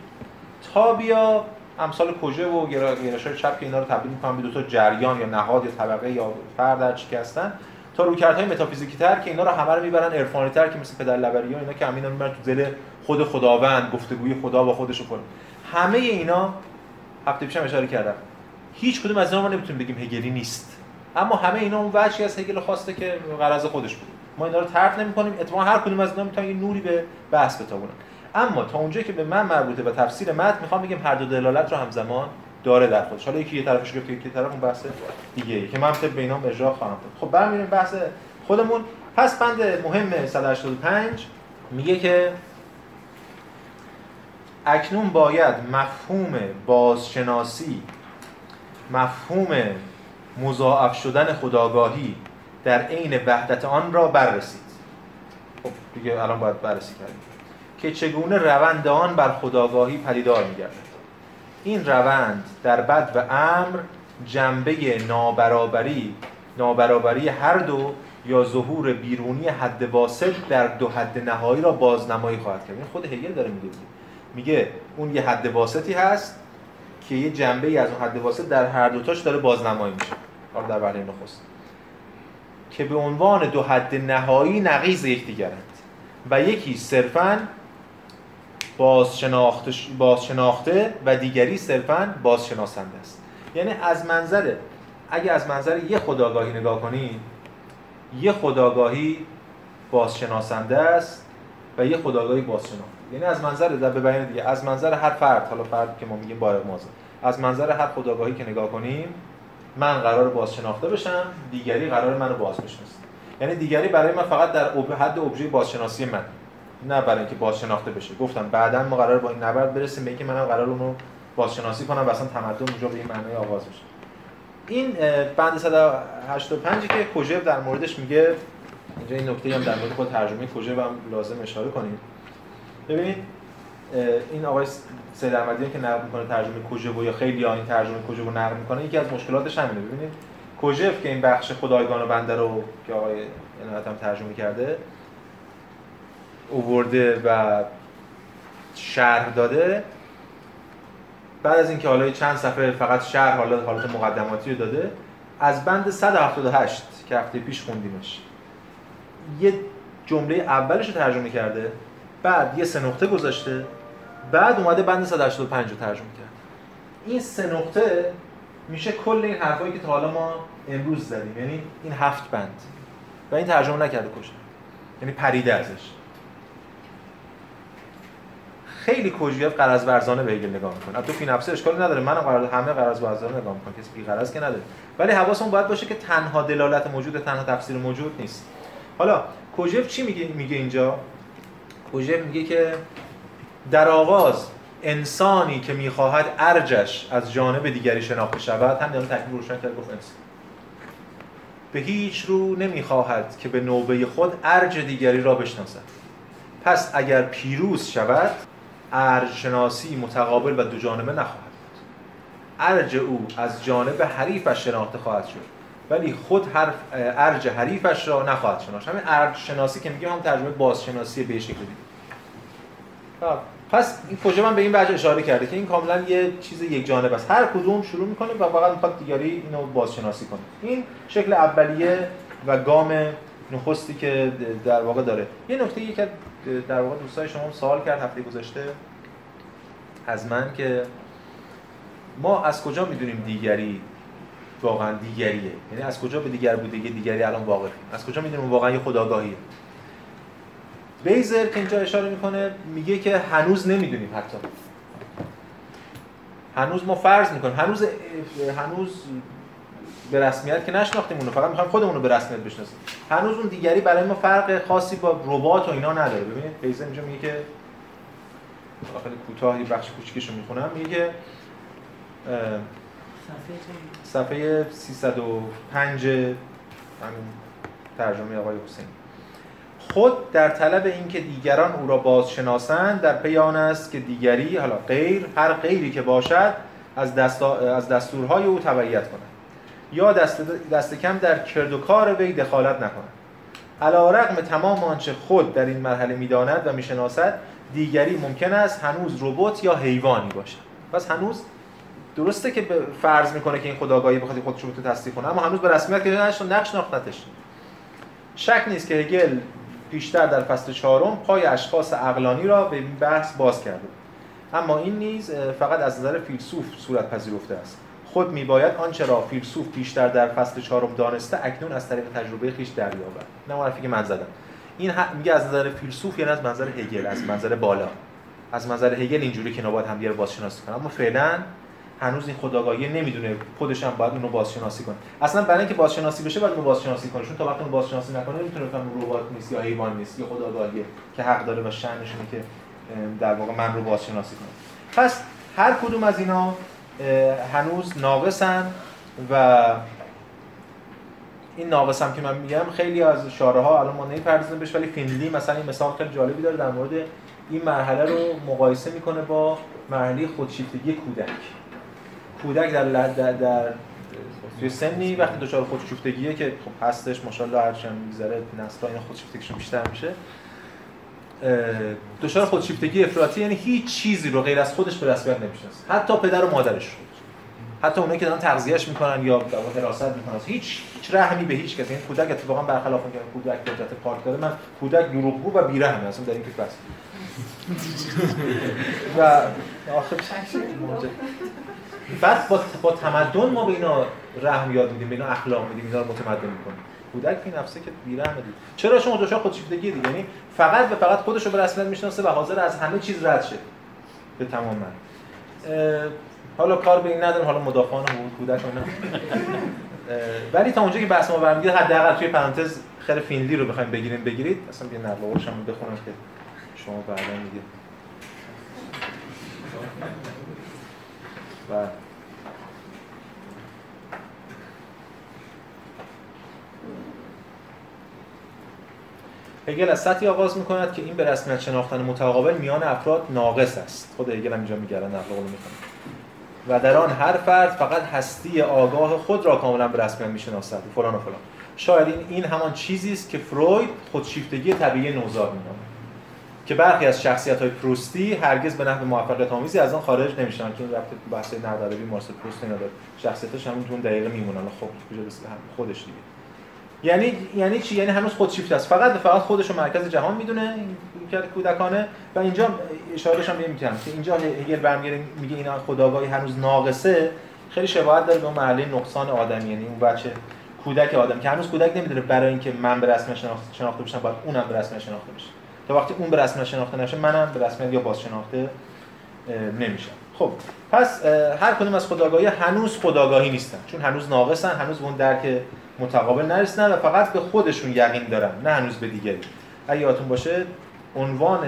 A: تا بیا امثال کجه و گرایش‌های چپ که اینا رو تبدیل می‌کنن به دو تا جریان یا نهاد یا طبقه یا فرد در چی هستن تا رویکردهای متافیزیکی تر که اینا رو همه رو می‌برن عرفانی تر که مثل پدر لبری ها اینا که همینا می‌برن تو دل خود خداوند گفتگوی خدا با خودش کنه همه اینا هفته پیشم اشاره کردم هیچ کدوم از اینا ما نمی‌تونیم بگیم هگلی نیست. اما همه اینا اون وجهی از هگل خواسته که غرض خودش بود. ما اینا رو طرح نمی‌کنیم اتفاقا هر کدوم از اینا می‌تونن یه نوری به بحث بتابونن. اما تا اونجایی که به من مربوطه و تفسیر متن می‌خوام بگم هر دو دلالت رو همزمان داره در خودش. حالا یکی یه طرفش گفته یکی طرف اون بحث دیگه که من طب اینام اجرا خواهم کرد خب برمی‌گردیم بحث خودمون. پس بند مهم 185 میگه که اکنون باید مفهوم بازشناسی مفهوم مضاعف شدن خداگاهی در عین وحدت آن را بررسید. خب دیگه الان باید بررسی کردیم. که چگونه روند آن بر خداگاهی پدیدار میگردد. این روند در بد و امر جنبه نابرابری نابرابری هر دو یا ظهور بیرونی حد واسط در دو حد نهایی را بازنمایی خواهد کرد. این خود هگل داره میگه. میگه اون یه حد واسطی هست که یه جنبه ای از اون حد واسط در هر دوتاش داره بازنمایی میشه. حالا در برنامه نخست. که به عنوان دو حد نهایی نقیض یکدیگرند. و یکی صرفاً بازشناخته, بازشناخته و دیگری صرفاً بازشناسنده است. یعنی از منظر اگه از منظر یه خداگاهی نگاه کنید یه خداگاهی بازشناسنده است و یه خداگاهی بازشناخته. یعنی از منظر در به بیان دیگه از منظر هر فرد حالا فرد که ما میگیم بالغ مازه از منظر هر خداگاهی که نگاه کنیم من قرار بازشناخته بشم دیگری قرار منو باز بشناسه. یعنی دیگری برای من فقط در حد ابژه بازشناسی من. نه برای اینکه بازشناخته بشه. گفتم بعدا ما قرار با این نبرد برسیم به اینکه منم قرار اونو بازشناسی کنم و اصلا تمدن اونجا به این معنی آغاز بشه. این بند 185 که کوژب در موردش میگه اینجا این نکته هم در مورد خود ترجمه کوژب هم لازم اشاره کنیم. ببینید این آقای سید احمدیان که نقل می‌کنه ترجمه کوژب یا خیلی ها این ترجمه کوژب رو نقل می‌کنه یکی از مشکلاتش همینه. ببینید کوژب که این بخش خدایگان و بنده رو که آقای عنایت هم ترجمه کرده اوورده و شرح داده. بعد از اینکه حالا چند صفحه فقط شرح حالا حالت مقدماتی رو داده از بند 178 که هفته پیش خوندیمش یه جمله اولش رو ترجمه کرده. بعد یه سه نقطه گذاشته بعد اومده بند 185 رو ترجمه کرد. این سه نقطه میشه کل این حرفایی که تا حالا ما امروز زدیم. یعنی این هفت بند. و این ترجمه نکرده کجا. یعنی پریده ازش. خیلی کوژیف قرض ورزانه به هگل نگاه می‌کنه. تو فی نفسه اشکالی نداره. منم قرار همه قرض ورزانه نگاه می‌کنم. کسی بی قرض که نداره. ولی حواسمون باید باشه که تنها دلالت موجود تنها تفسیر موجود نیست. حالا کوژف چی میگه میگه اینجا؟ کوژف میگه که در آغاز انسانی که می‌خواهد ارجش از جانب دیگری شناخته شود هم دارم تکلیف روشن کرد گفت انسان. به هیچ رو نمی‌خواهد که به نوبه خود ارج دیگری را بشناسد. پس اگر پیروز شود ارج شناسی متقابل و دو جانبه نخواهد بود. ارج او از جانب حریفش شناخته خواهد شد. ولی خود حرف ارج حریفش را نخواهد شناخت. همین ارج شناسی که میگیم هم ترجمه بازشناسی به شکلی خب، پس این کجا من به این وجه اشاره کرده که این کاملا یه چیز یک جانب است. هر کدوم شروع می‌کنه و فقط می‌خواد دیگری اینو بازشناسی کنه. این شکل اولیه و گام نخستی که در واقع داره. یه نکته ای که در واقع دوستای شما سوال کرد هفته گذشته از من که ما از کجا می‌دونیم دیگری واقعا دیگریه. یعنی از کجا به دیگر بودگی دیگری الان واقع از کجا می‌دونیم واقعا یه خداگاهیه؟ بیزر که اینجا اشاره می‌کنه میگه که هنوز نمی‌دونیم حتی. هنوز ما فرض می‌کنیم هنوز هنوز به رسمیت که نشناختیم اونو فقط می‌خوایم خودمون رو به رسمیت بشناسیم. هنوز اون دیگری برای ما فرق خاصی با ربات و اینا نداره. ببینید بیزر اینجا میگه که خیلی کوتاهی بخش کوچیکش رو می‌خونم. میگه که صفحه 305 همین ترجمه آقای حسین. خود در طلب اینکه دیگران او را بازشناسند در پیان است که دیگری حالا غیر هر غیری که باشد از, از دستورهای او تبعیت کند. یا دست, دست کم در کرد و کار وی دخالت نکند. علا رقم تمام آنچه خود در این مرحله می‌داند و می‌شناسد دیگری ممکن است هنوز ربات یا حیوانی باشد. پس هنوز درسته که فرض می‌کنه که این خداگاهی بخواد خودش رو تصدیق کنه اما هنوز به رسمیت که نقش ناختتش. شک نیست که هگل پیشتر در فصل چهارم پای اشخاص عقلانی را به این بحث باز کرده. اما این نیز فقط از نظر فیلسوف صورت پذیرفته است. خود میباید آنچه را فیلسوف بیشتر در فصل چهارم دانسته اکنون از طریق تجربه خیش دریابد. نه حرفی که من زدم. این میگه از نظر فیلسوف یعنی از منظر هگل از منظر بالا. از منظر هگل اینجوری که نباید همدیگه رو بازشناسی کنه اما فعلا هنوز این خداگاهی نمی‌دونه. خودش هم باید اونو بازشناسی کنه. اصلا برای اینکه بازشناسی بشه باید اونو بازشناسی کنه. چون تا وقتی اونو بازشناسی نکنه نمی‌تونه بفهمه ربات نیست یا حیوان نیست یا خداگاهیه که حق داره و شأنشه که در واقع من رو بازشناسی کنه. پس هر کدوم از اینا هنوز ناقصن و این ناقص که من میگم خیلی از شاره ها الان ما نمی‌پردازیم بهش ولی فینلی مثلا این مثال خیلی جالبی داره در مورد این مرحله رو مقایسه می‌کنه با مرحله خودشیفتگی کودک. کودک در در, در توی سنی وقتی دچار خودشیفتگیه که خب هستش ماشاءالله هر چند میگذره نسل‌ها این خودشیفتگیشون بیشتر میشه. دچار خودشیفتگی افراطی یعنی هیچ چیزی رو غیر از خودش به رسمیت نمی‌شناسه. حتی پدر و مادرش رو. حتی اونایی که دارن تغذیهش می‌کنن یا در حراست می‌کنن. هیچ هیچ رحمی به هیچ کسی. این کودک اتفاقا برخلاف اینکه کودک حجت پارک داره. من کودک دروغگو و بیرحمه. اصلا در این فکر و بعد با, با تمدن ما به اینا رحم یاد میدیم به اینا اخلاق میدیم اینا رو متمدن می‌کنیم. کودک این نفسه که بیرحمه دید چرا شما دچار خودشیفتگی دیگه؟ یعنی فقط و فقط خودش رو به رسمیت می‌شناسه و حاضر از همه چیز رد شه. به تمام من. حالا کار به این ندارم حالا مدافعان حقوق کودک و ولی تا اونجا که بحث ما برمیگرده حداقل توی پرانتز خیر فینلی رو بخوایم بگیریم بگیرید. اصلا یه نقل بخونم که شما بعدا میگه. و هگل از سطحی آغاز می‌کند که این به رسمیت شناختن متقابل میان افراد ناقص است. خود هگل هم اینجا میگرن نقل قول می‌کنه و در آن هر فرد فقط هستی آگاه خود را کاملا به رسمیت می‌شناسد. فلان و فلان. شاید این این همان چیزی است که فروید خودشیفتگی طبیعی نوزاد مینامد. که برخی از شخصیت های پروستی هرگز به نحو موفقیت آمیزی از آن خارج نمیشن که این رفت بحث نردبی مارسل پروست نداره شخصیتش همون دقیقه میمونن. خب خودش دیگه. یعنی یعنی چی؟ یعنی هنوز خودشیفته است. فقط فقط خودش رو مرکز جهان می‌دونه این کودکانه. و اینجا اشارهش هم می‌کنم که اینجا هگل برمیگره میگه اینا خداگاهی هنوز ناقصه. خیلی شباهت داره به اون مرحله نقصان آدمی یعنی اون بچه کودک آدم که هنوز کودک نمی‌دونه برای اینکه من به رسمیت شناخته بشم باید اونم به رسمیت شناخته بشه. تا وقتی اون به رسمیت شناخته نشه منم به رسمیت یا باز شناخته نمیشم. خب پس هر کدوم از خداگاهی هنوز خداگاهی نیستن. چون هنوز ناقصن هنوز اون درک متقابل نرسیدن و فقط به خودشون یقین دارن نه هنوز به دیگری. اگه یادتون باشه عنوان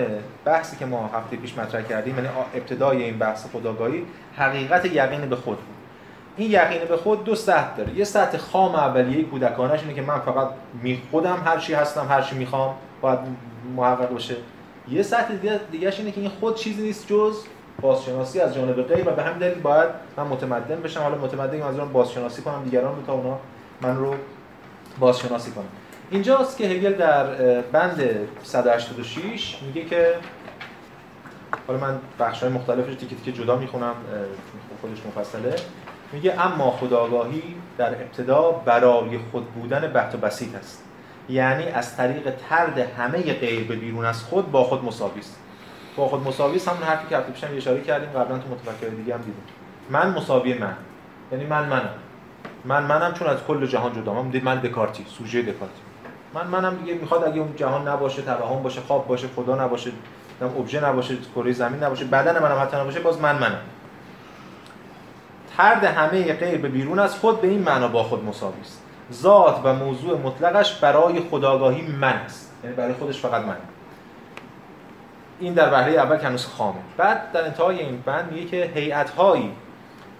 A: بحثی که ما هفته پیش مطرح کردیم یعنی ابتدای این بحث خداگاهی حقیقت یقین به خود. بود این یقین به خود دو سطح داره. یه سطح خام اولیه کودکانش اینه که من فقط می خودم هر چی هستم هر چی می‌خوام باید محقق باشه. یه سطح دیگه دیگهش اینه که این خود چیزی نیست جز بازشناسی از جانب غیر و به همین دلیل باید من متمدن بشم. حالا متمدن از اون بازشناسی کنم دیگران رو تا اونا من رو بازشناسی کنم. اینجاست که هگل در بند 186 میگه که حالا من بخش های مختلفش تیکه تیکه جدا می‌خونم خودش مفصله. میگه اما خداگاهی در ابتدا برای خود بودن بحت و بسیط است. یعنی از طریق ترد همه غیر به بیرون از خود با خود مساوی است. با خود مساوی است همون حرفی که پیشم اشاره کردیم قبلا تو متفکر دیگه هم دیدیم. من مساوی من. یعنی من منم. من منم چون از کل جهان جدا. من من دکارتی سوژه دکارتی. من منم دیگه می‌خواد اگه اون جهان نباشه توهم باشه خواب باشه خدا نباشه نم ابژه نباشه کره زمین نباشه بدن منم حتی نباشه باز من منم. ترد همه غیر به بیرون از خود به این معنا با خود مساوی است. ذات و موضوع مطلقش برای خداگاهی من است. یعنی برای خودش فقط من. این در وهله اول که هنوز خامه. بعد در انتهای این بند میگه که هیئت هایی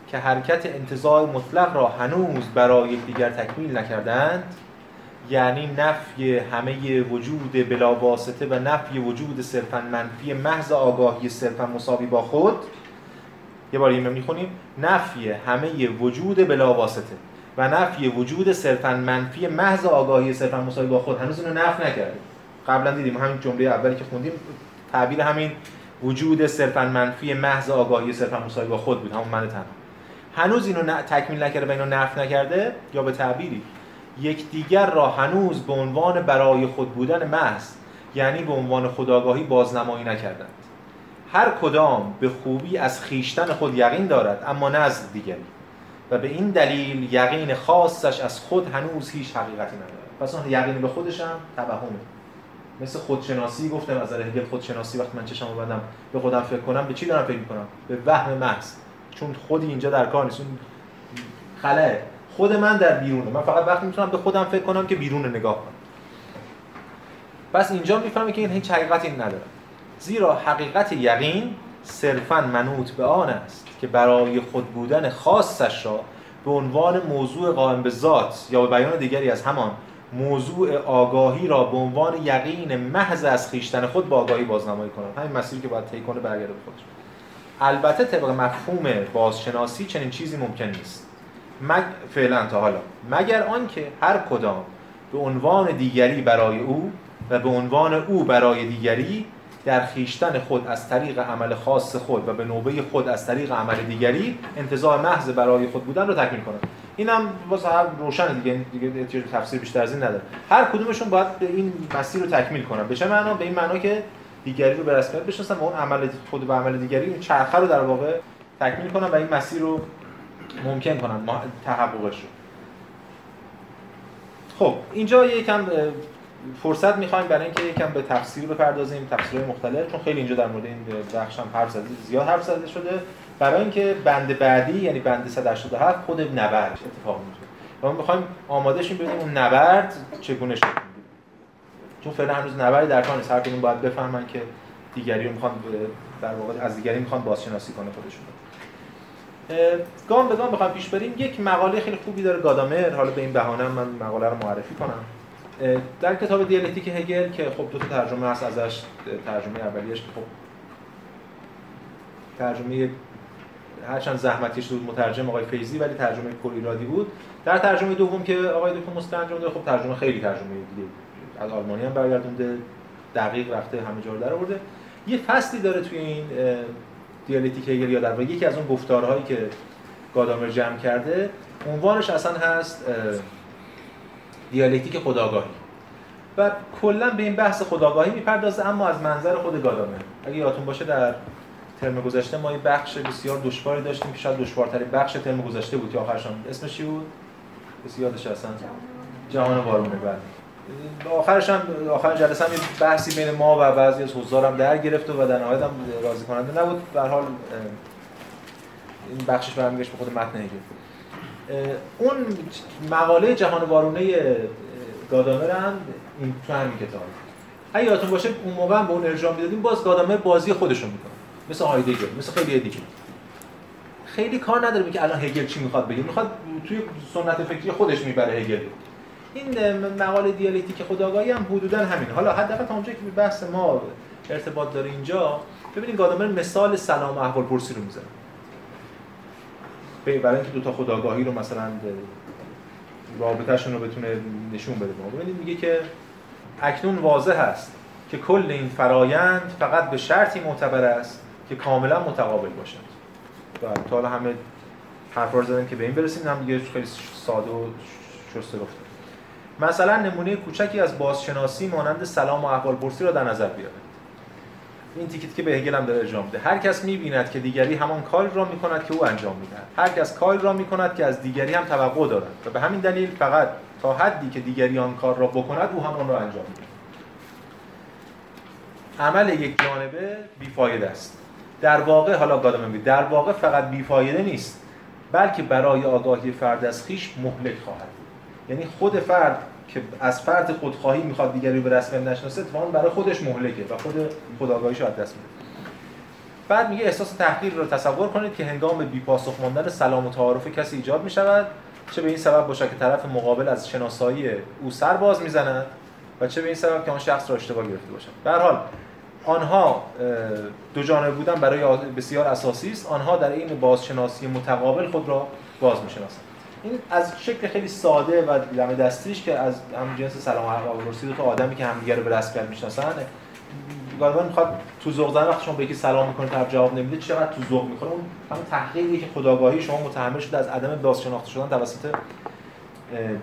A: که حرکت انتزاع مطلق را هنوز برای دیگر تکمیل نکردند یعنی نفی همه وجود بلا و نفی وجود صرفا منفی محض آگاهی صرفا مساوی با خود یه بار اینو می‌خونیم نفی همه وجود بلا واسطه. و نفی وجود صرفا منفی محض آگاهی صرفا مساوی با خود هنوز اینو نفی نکردیم. قبلا دیدیم همین جمله اولی که خوندیم تعبیر همین وجود صرفا منفی محض آگاهی صرفا مساوی با خود بود همون من تنها. هنوز اینو تکمیل نکرده و اینو نفی نکرده یا به تعبیری یکدیگر را هنوز به عنوان برای خود بودن محض یعنی به عنوان خداگاهی بازنمایی نکردند. هر کدام به خوبی از خیشتن خود یقین دارد اما نه از دیگری. و به این دلیل یقین خاصش از خود هنوز هیچ حقیقتی ندارد پس اون یقین به خودش هم توهمه مثل خودشناسی گفتم از هگل خودشناسی وقتی من چشمو بندم به خودم فکر کنم به چی دارم فکر می‌کنم؟ به وهم محض. چون خودی اینجا در کار نیست. اون خلاه. خود من در بیرونه. من فقط وقتی می‌تونم به خودم فکر کنم که بیرون نگاه کنم. پس اینجا می‌فهمه که این هیچ حقیقتی نداره. زیرا حقیقت یقین صرفا منوط به آن است. که برای خود بودن خاصش را به عنوان موضوع قائم به ذات یا به بیان دیگری از همان موضوع آگاهی را به عنوان یقین محض از خیشتن خود با آگاهی بازنمایی کنند همین مسیری که باید طی کنه برگرده به خودش. البته طبق مفهوم بازشناسی چنین چیزی ممکن نیست. مگ... فعلا تا حالا. مگر آنکه هر کدام به عنوان دیگری برای او و به عنوان او برای دیگری در خیشتن خود از طریق عمل خاص خود و به نوبه خود از طریق عمل دیگری انتظار محض برای خود بودن رو تکمیل کنه اینم واسه هر روشن دیگه دیگه تفسیر بیشتر از این نداره. هر کدومشون باید به این مسیر رو تکمیل کنن. به چه معنا؟ به این معنا که دیگری رو به رسمیت بشناسن و اون عمل خود به عمل دیگری این چرخه رو در واقع تکمیل کنن و این مسیر رو ممکن کنن تحققش رو. خب اینجا یکم فرصت می‌خوایم برای اینکه یکم به تفسیر بپردازیم تفسیرهای مختلف چون خیلی اینجا در مورد این بخش هم حرف زده زیاد حرف زده شده. برای اینکه بند بعدی یعنی بند 187 خود نبرد اتفاق میفته و ما می‌خوایم آماده شیم ببینیم اون نبرد چگونه شکل چون فعلا هنوز نبردی در کار نیست. هر باید بفهمن که دیگری رو می‌خوان در واقع از دیگری می‌خوان بازشناسی کنه خودشون. گام به گام بخوام پیش بریم. یک مقاله خیلی خوبی داره گادامر. حالا به این بهانه من مقاله رو معرفی کنم. در کتاب دیالکتیک هگل که خب دو تا ترجمه هست ازش ترجمه اولیش خب ترجمه هرچند زحمتیش بود مترجم آقای فیزی ولی ترجمه پر ایرادی بود. در ترجمه دوم که آقای دکتر مستنجم داره خب ترجمه خیلی ترجمه دیگه از آلمانی هم برگردونده دقیق رفته همه جا رو در آورده. یه فصلی داره توی این دیالکتیک هگل یا در یکی از اون گفتارهایی که گادامر جمع کرده عنوانش اصلا هست دیالکتیک خداگاهی. و کلا به این بحث خداگاهی می‌پردازه اما از منظر خود گادامر. اگه یادتون باشه در ترم گذشته ما یه بخش بسیار دشواری داشتیم که شاید دشوارترین بخش ترم گذشته بود. که آخرشان اسمش چی بود؟ کسی یادش هستن جهان وارونه بعد آخرش هم آخر جلسه هم یه بحثی بین ما و بعضی از حضارم در گرفت و در نهایت هم راضی کننده نبود. به حال این بخشش برمیگشت به خود متن هگل اون مقاله جهان وارونه گادامر هم این تو همین کتاب اگه یادتون باشه اون موقع به اون ارجاع می‌دادیم باز گادامر بازی خودشون می‌کنه. مثل هایدگر مثل خیلی دیگه. خیلی کار نداره که الان هگل چی می‌خواد بگه. می‌خواد توی سنت فکری خودش می‌بره هگل. این مقاله دیالکتیک خداگاهی هم حدودا همین حالا حداقل تا اونجایی که بحث ما ارتباط داره اینجا ببینید گادامر مثال سلام احوال پرسی رو می‌زنه. برای اینکه دو تا خداگاهی رو مثلا رابطهشون رو بتونه نشون بده ما. ببینید میگه که اکنون واضح است که کل این فرایند فقط به شرطی معتبر است که کاملا متقابل باشد. و تا حالا همه حرفا زدن که به این برسیم هم دیگه خیلی ساده و شسته گفتم. مثلا نمونه کوچکی از بازشناسی مانند سلام و احوال پرسی را در نظر بیارید. این تیکت که به هگل هم داره انجام میده. هر کس می‌بیند که دیگری همان کاری را می‌کند که او انجام می‌دهد. هر کس کاری را می‌کند که از دیگری هم توقع دارد. و به همین دلیل فقط تا حدی که دیگری آن کار را بکند او هم آن را انجام می‌دهد. عمل یک جانبه بیفایده است. در واقع حالا گادم می در واقع فقط بیفایده نیست بلکه برای آگاهی فرد از خیش مهلک خواهد یعنی خود فرد که از فرد خودخواهی می‌خواد دیگری به رسم نشناسه اتفاقا برای خودش مهلکه و خود خداگاهیش از دست میده. بعد میگه احساس تحقیر رو تصور کنید که هنگام بی پاسخ ماندن سلام و تعارف کسی ایجاد می شود چه به این سبب باشه که طرف مقابل از شناسایی او سر باز می‌زند و چه به این سبب که آن شخص را اشتباه گرفته باشد. به حال آنها دو جانبه بودن برای بسیار اساسی است. آنها در این بازشناسی متقابل خود را باز می‌شناسند این از شکل خیلی ساده و دم دستیش که از هم جنس سلام و دو تا آدمی که همدیگه رو به رسمیت می‌شناسن گاهی می‌خواد تو ذوق زدن وقتی شما به یکی سلام می‌کنه طرف جواب نمیده چقدر تو ذوق می‌کنه اون همون تحقیقی که خداگاهی شما متحمل شده از عدم بازشناخته شدن توسط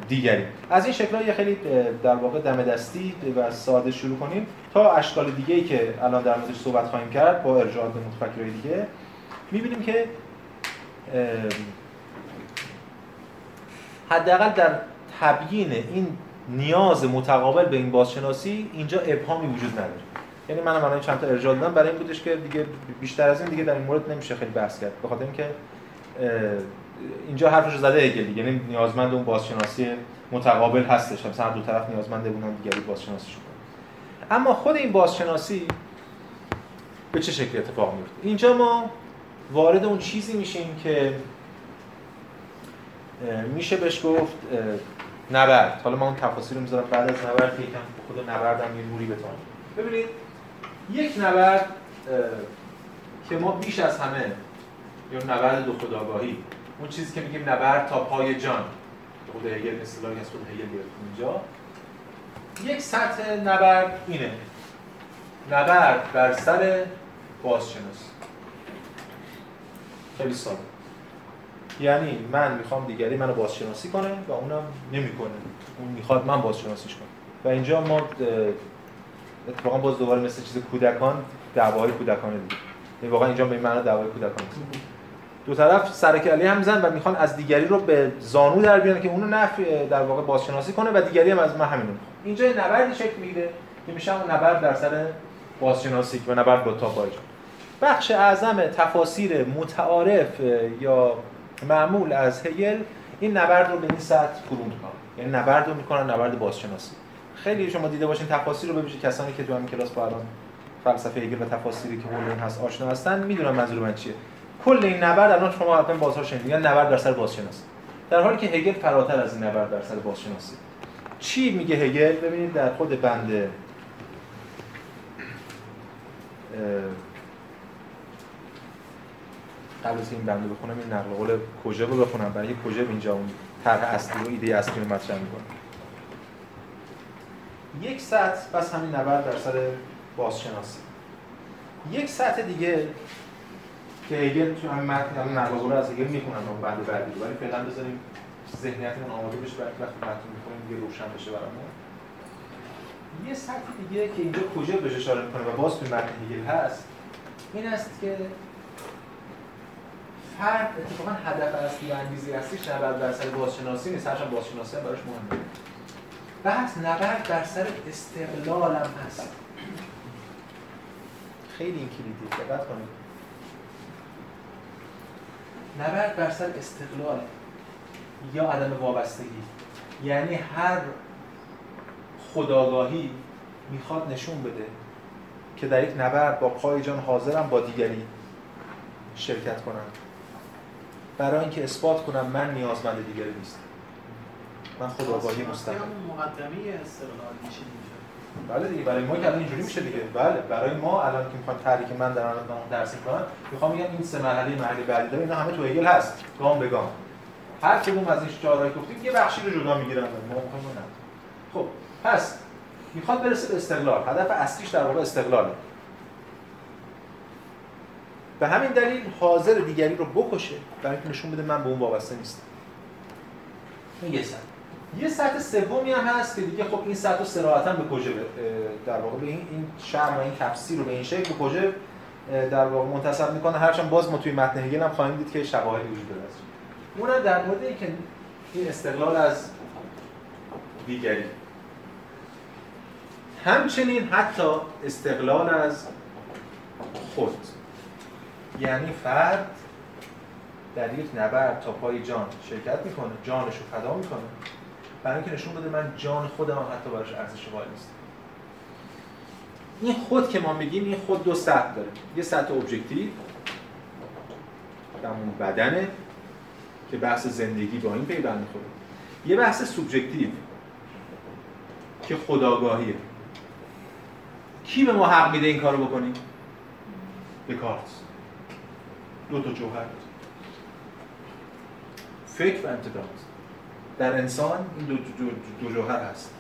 A: دیگری. از این شکل‌ها یه خیلی در واقع دم دستی و ساده شروع کنیم تا اشکال دیگه‌ای که الان در موردش صحبت خواهیم کرد با ارجاع به متفکرای دیگه. می‌بینیم که حداقل در تبیین این نیاز متقابل به این بازشناسی اینجا ابهامی وجود نداره. یعنی منم الان چند تا ارجاع دادم. برای این بودش که دیگه بیشتر از این دیگه در این مورد نمیشه خیلی بحث کرد. به خاطر اینکه اینجا حرفش زده هگل یعنی نیازمند اون بازشناسی متقابل هستش. مثلا دو طرف نیازمند بودن دیگری بازشناسی شده اما خود این بازشناسی به چه شکلی اتفاق میفته؟ اینجا ما وارد اون چیزی میشیم که میشه بهش گفت نبرد. حالا ما اون تفاصیل رو می‌ذارم بعد از نبرد یکم خود نبردم یه نوری بتونم ببینید یک نبرد که ما بیش از همه یا نبرد دو خداگاهی. اون چیزی که میگیم نبرد تا پای جان. خود هگل اصطلاحی از خود هگل اینجا. یک سطح نبرد اینه. نبرد بر سر بازشناسی خیلی ساده. یعنی من می‌خوام دیگری منو بازشناسی کنه و اونم نمی‌کنه. اون می‌خواد من بازشناسیش کنم. و اینجا ما اتفاقا باز دوباره مثل چیز کودکان دعواهای کودکانه دیگه. یعنی واقعا اینجا به معنی دعوای کودکان دو طرف سرکلی هم میزن و می‌خوان از دیگری رو به زانو در بیارن که اونو نفع در واقع بازشناسی کنه و دیگری هم از من همین اینجا نبردی شکل می‌گیره که میشه اون نبرد در سر بازشناسی و نبرد با تاپای بخش اعظم تفاسیر متعارف یا معمول از هگل این نبرد رو به این سطح فرو می‌کنن یعنی نبرد رو می‌کنن نبرد بازشناسی. خیلی شما دیده باشین تفاسیر رو ببینید. کسانی که تو همین کلاس با الان فلسفه هگل و تفاسیری که حول هست آشنا هستن می‌دونن منظور من چیه. کل این نبرد الان شما حتما بازها شنیدین. یعنی نبرد در سر بازشناسی. در حالی که هگل فراتر از این نبرد در سر بازشناسی. چی میگه هگل؟ ببینید در خود بند قبل از این بنده بخونم این نقل قول کجا رو بخونم؟ برای کجا اینجا اون طرح اصلی و ایده اصلی رو مطرح می‌کنه یک سطح بس همین نبرد در سر بازشناسی. یک سطح دیگه که هگل تو همین متن همین نقل قول از هگل می‌خونن اون بند بعدی ولی فعلا بذاریم ذهنیتمون آماده بشه برای وقتی متن می‌خونیم دیگه روشن بشه برامون. یه سطح دیگه که اینجا کجا بهش اشاره می‌کنه و باز توی متن هگل هست این است که فرد اتفاقا هدف اصلی و انگیزه اصلیش نبرد در سر بازشناسی نیست. هرچند بازشناسی براش مهمه. بحث نبرد در سر استقلال هم هست. خیلی این کلیدی دقت کنید. نبرد بر سر استقلال یا عدم وابستگی. یعنی هر خداگاهی می‌خواد نشون بده که در یک نبرد با پای جان حاضرم با دیگری شرکت کنم برای اینکه اثبات کنم من نیازمند دیگری نیستم. من خداگاهی مستقیم.
D: مقدمه استقلال میشه
A: بله دیگه برای ما که الان اینجوری میشه دیگه. بله برای ما الان که می‌خوام تحریک من در الان درس می‌کنم می‌خوام بگم این سه مرحله مرحله بعدی داره اینا همه تو هگل هست. گام به گام. هر کدوم از این چهار راه گفتیم یه بخشی رو جدا می‌گیرن ما می‌خوام خب پس می‌خواد برسه به استقلال. هدف اصلیش در واقع استقلاله. به همین دلیل حاضر دیگری رو بکشه برای اینکه نشون بده من به اون وابسته نیستم. این یه سطح یه سطح سومی هم هست که دیگه خب این سطح رو صراحتا به کجا در واقع به این این شرم و این تفسیر رو به این شکل به کجا در واقع منتسب می‌کنه. هرچند باز ما توی متن هگل هم خواهیم دید که شواهدی وجود داره. اون در مورد اینکه این استقلال از دیگری. همچنین حتی استقلال از خود. یعنی فرد در یک نبرد تا پای جان. شرکت می‌کنه جانش رو فدا می‌کنه. برای اینکه نشون بده من جان خودم هم حتی براش ارزش قائل نیست این خود که ما میگیم این خود دو سطح داره. یه سطح objective همون بدنه که بحث زندگی با این پیوند می‌خوره. یه بحث سوبژکتیو که خودآگاهیه. کی به ما حق میده این کارو بکنیم؟ دکارت دو تا جوهر فکر و امتداد. در انسان این دو, دو, دو جوهر هست.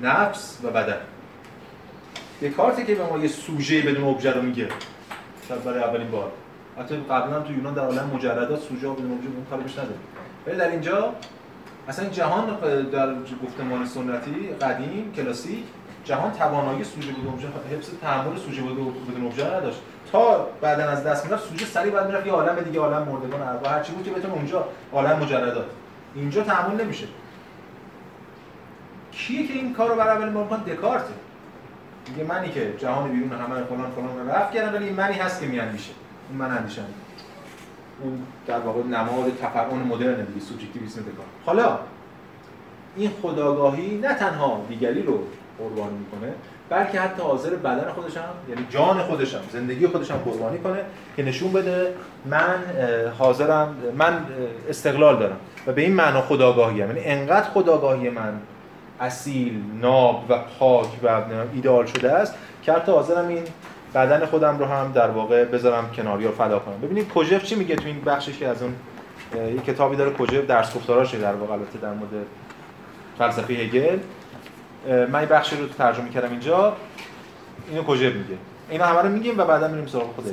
A: نفس و بدن. دکارتی که به ما یه سوژه بدون ابژه رو میگه. شاید برای اولین بار. حتی قبلا تو یونان در عالم مجردات سوژه و بدون ابژه اون کارو بهش نداره ولی در اینجا اصلا جهان در گفتمان سنتی قدیم کلاسیک جهان توانایی سوژه بدون ابژه حفظ تحمل سوژه بدون ابژه نداشت. تا بعدا از دست می‌رفت سوژه سری بعد می‌رفت یه عالم دیگه عالم مردگان ارواح هر چی بود که بتونه اونجا عالم مجردات اینجا تحمل نمیشه. کیه که این کارو برای اولین بار دکارت میگه منی که جهان بیرون همه فلان فلان رو رفت کردم ولی منی هست که میاندیشه. اون من اندیشم. اون در واقع نماد تفرعون مدرن دیگه سوبژکتیویسم دکارت حالا این خداگاهی نه تنها دیگری رو قربانی می‌کنه بلکه حتی حاضر بدن خودش هم یعنی جان خودش هم زندگی خودش هم قربانی کنه که نشون بده من حاضرم من استقلال دارم. و به این معنا خداگاهی هم. یعنی انقدر خداگاهی من اصیل ناب و پاک و ایدئال شده است که حتی حاضرم این بدن خودم رو هم در واقع بذارم کناری و فدا کنم. ببینید کوژف چی میگه تو این بخشی که از اون یک کتابی داره کجا درس گفتاراشه در واقع البته در مورد فلسفه هگل. من بخشی رو ترجمه کردم اینجا. اینو کجا میگه؟ اینا همه رو میگیم و بعدا میریم سراغ خود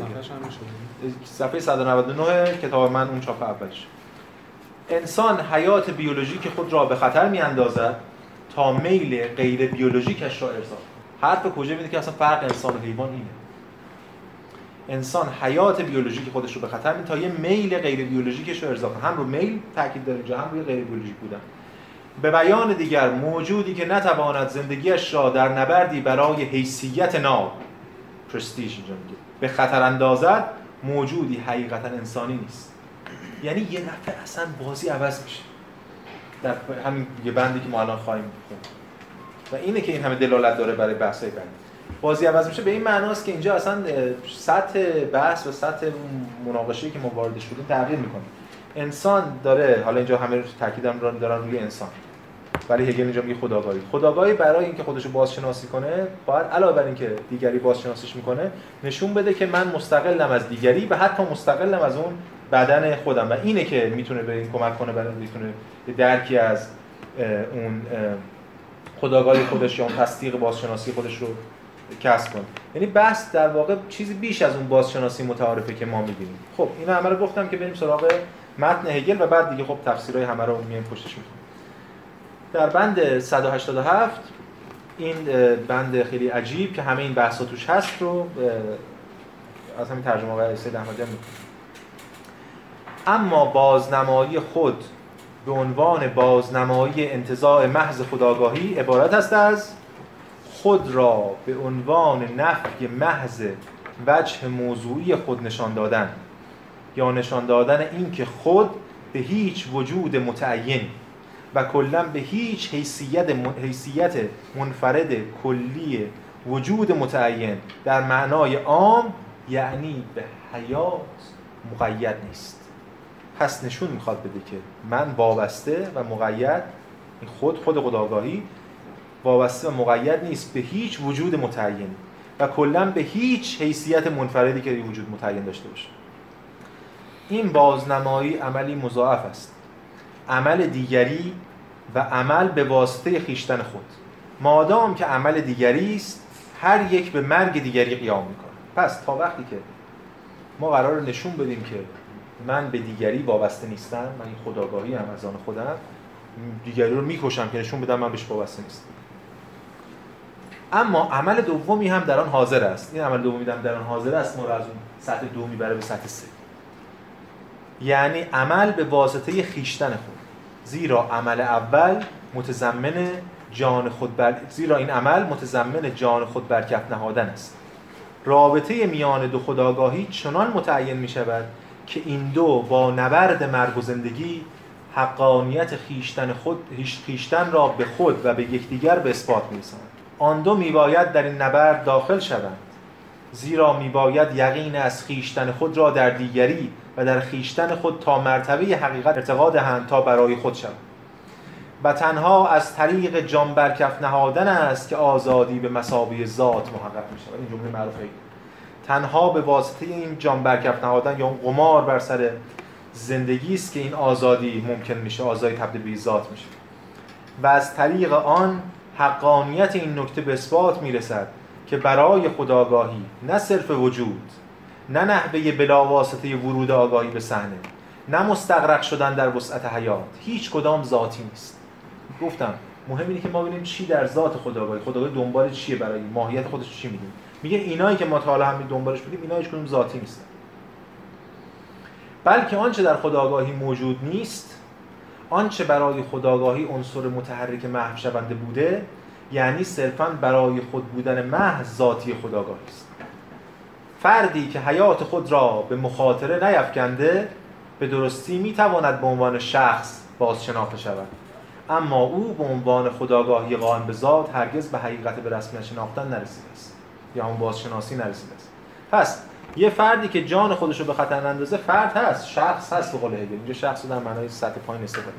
A: صفحه 199 کتاب من اون چاپ اولش. انسان حیات بیولوژیک خود را به خطر میاندازد تا میل غیر بیولوژیکش را ارضا حرف کجا میده که اصلا فرق انسان و حیوان اینه؟ انسان حیات بیولوژیک خودش رو به خطر میده تا یه میل غیر بیولوژیکش رو ارضا هم رو میل تاکید داره اینجا هم روی غیر بیولوژیک بودن. به بیان دیگر موجودی که نتواند زندگیش را در نبردی برای حیثیت ناب پرستیژ اینجا میگه. به خطر اندازد موجودی حقیقتا انسانی نیست. یعنی یه نفر اصلا بازی عوض میشه. در همین یه بندی که ما الان خواهیم و اینه که این همه دلالت داره برای بحث بند بازی عوض میشه. به این معناست که اینجا اصلا سطح بحث و سطح مناقشه که ما واردش شدیم تغییر می‌کنه. انسان داره حالا اینجا همه تاکیدم دارن روی انسان. ولی هگل اینجا میگه خداگاهی. خداگاهی برای اینکه خودش رو بازشناسی کنه باید علاوه بر اینکه دیگری بازشناسیش می‌کنه نشون بده که من مستقلم از دیگری و حتی مستقلم از اون بدن خودم. و اینه که می‌تونه به این کمک کنه برای می‌تونه درکی از اون خداگاهی خودش یا اون تصدیق بازشناسی خودش رو کسب کنه. یعنی بحث در واقع چیزی بیش از اون بازشناسی متعارفه که ما می‌بینیم. خب اینا همه رو گفتم که بریم سراغ متن هگل و بعد دیگه خب تفسیرهای همه رو میایم پشتش می‌کنیم. در بند 187 این بند خیلی عجیب که همه این بحثا توش هست رو از همین ترجمه آقای سید احمدی اما بازنمایی خود به عنوان بازنمایی انتزاع محض خداگاهی عبارت است از خود را به عنوان نفی محض وجه موضوعی خود نشان دادن یا نشان دادن اینکه خود به هیچ وجود متعین و کلا به هیچ حیثیت حیثیت منفرد کلی وجود متعین در معنای عام یعنی به حیات مقید نیست. پس نشون می‌خواد بده که من وابسته و مقید خود خود خداگاهی وابسته و مقید نیست به هیچ وجود متعین و کلا به هیچ حیثیت منفردی که وجود متعین داشته باشه. این بازنمایی عملی مضاعف است. عمل دیگری و عمل به واسطه خیشتن خود. مادام که عمل دیگری است هر یک به مرگ دیگری قیام می‌کنه. پس تا وقتی که ما قرار نشون بدیم که من به دیگری وابسته نیستم من این خداگاهی هم از آن خودم دیگری رو می‌کشم که نشون بدم من بهش وابسته نیستم. اما عمل دومی هم در آن حاضر است. این عمل دومی هم در آن حاضر است ما رو از اون سطح دو می‌بره به سطح سه. یعنی عمل به واسطه خیشتن خود. زیرا عمل اول متضمن جان خود بر... زیرا این عمل متضمن جان خود بر کف نهادن است. رابطه میان دو خداگاهی چنان متعین می شود که این دو با نبرد مرگ و زندگی حقانیت خیشتن خود خیشتن را به خود و به یکدیگر به اثبات می‌رسانند آن دو میباید در این نبرد داخل شوند. زیرا میباید یقین از خیشتن خود را در دیگری و در خیشتن خود تا مرتبه حقیقت ارتقا دهند تا برای خود شوند. و تنها از طریق جان برکف نهادن است که آزادی به مسابه ذات محقق می شود. این جمله معروفه. تنها به واسطه این جان برکف نهادن یا اون قمار بر سر زندگی است که این آزادی ممکن میشه آزادی تبدیل به ذات میشه. و از طریق آن حقانیت این نکته به اثبات می‌رسد که برای خداگاهی نه صرف وجود نه نحوه بلا واسطه ورود آگاهی به صحنه نه مستقرق شدن در وسعت حیات. هیچ کدام ذاتی نیست. گفتم مهم اینه که ما ببینیم چی در ذات خداگاهی خداگاهی دنبال چیه برای ماهیت خودش چی میدیم میگه اینایی که ما تا حالا همین دنبالش بودیم اینا هیچ کدوم ذاتی نیستن بلکه آنچه در خداگاهی موجود نیست آنچه برای خداگاهی عنصر متحرک محو شونده بوده یعنی صرفا برای خود بودن محض ذاتی خداگاهی است. فردی که حیات خود را به مخاطره نیفکنده به درستی می‌تواند به عنوان شخص باز شناخته شود. اما او به عنوان خداگاهی قائم به ذات هرگز به حقیقت به رسمیت شناختن نرسیده است یا اون بازشناسی نرسیده است. پس یه فردی که جان خودش رو به خطر اندازه فرد هست شخص هست به قول هگل. اینجا شخص رو در معنای سطح پایین استفاده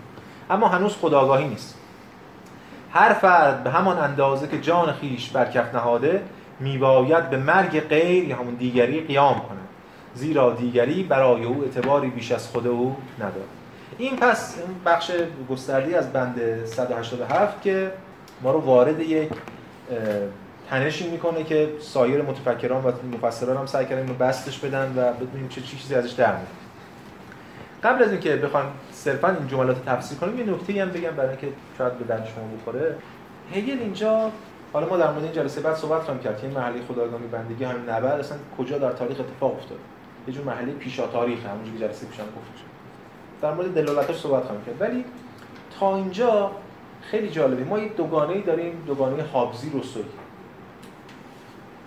A: اما هنوز خداگاهی نیست. هر فرد به همان اندازه که جان خیش بر کف نهاده میباید به مرگ غیر یا همون دیگری قیام کنه. زیرا دیگری برای او اعتباری بیش از خود او ندارد. این پس بخش گسترده از بند 187 که ما رو وارد یک تنشی می‌کنه که سایر متفکران و مفسران هم سعی کردن بستش بدن و بدونیم چه چیزی ازش در میاد. قبل از اینکه بخوایم صرفا این جملات تفسیر کنیم یه نکته هم بگم برای اینکه شاید به درد شما بخوره. هگل اینجا حالا ما در مورد این جلسه بعد صحبت خواهیم کرد که این محله خدایگاهی بندگی همین نبرد اصلا کجا در تاریخ اتفاق افتاد؟ یه جور محله پیشا تاریخ همونجوری که جلسه پیشم گفته شد در مورد دلالتش صحبت خواهیم کرد. ولی تا اینجا خیلی جالبه. ما یک دوگانه داریم دوگانه هابزی روسوی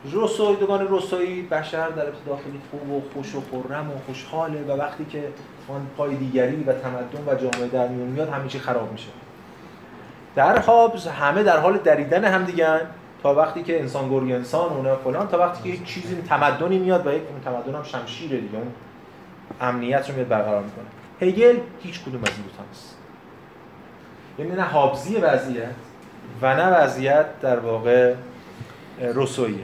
A: روسوی دوگانه روسوی بشر در ابتدا خیلی خوب و خوش و خرم و خوشحاله و وقتی که آن پای دیگری و تمدن و جامعه در میون میاد همه چی خراب میشه. در هابز همه در حال دریدن همدیگن تا وقتی که انسان گرگ انسان اون فلان تا وقتی که یک چیزی تمدنی میاد و یک تمدن هم شمشیره دیگه. اون امنیت رو میاد برقرار می‌کنه. هگل هیچ کدوم از این دو نیست. یعنی نه هابزی وضعیت و نه وضعیت در واقع روسویه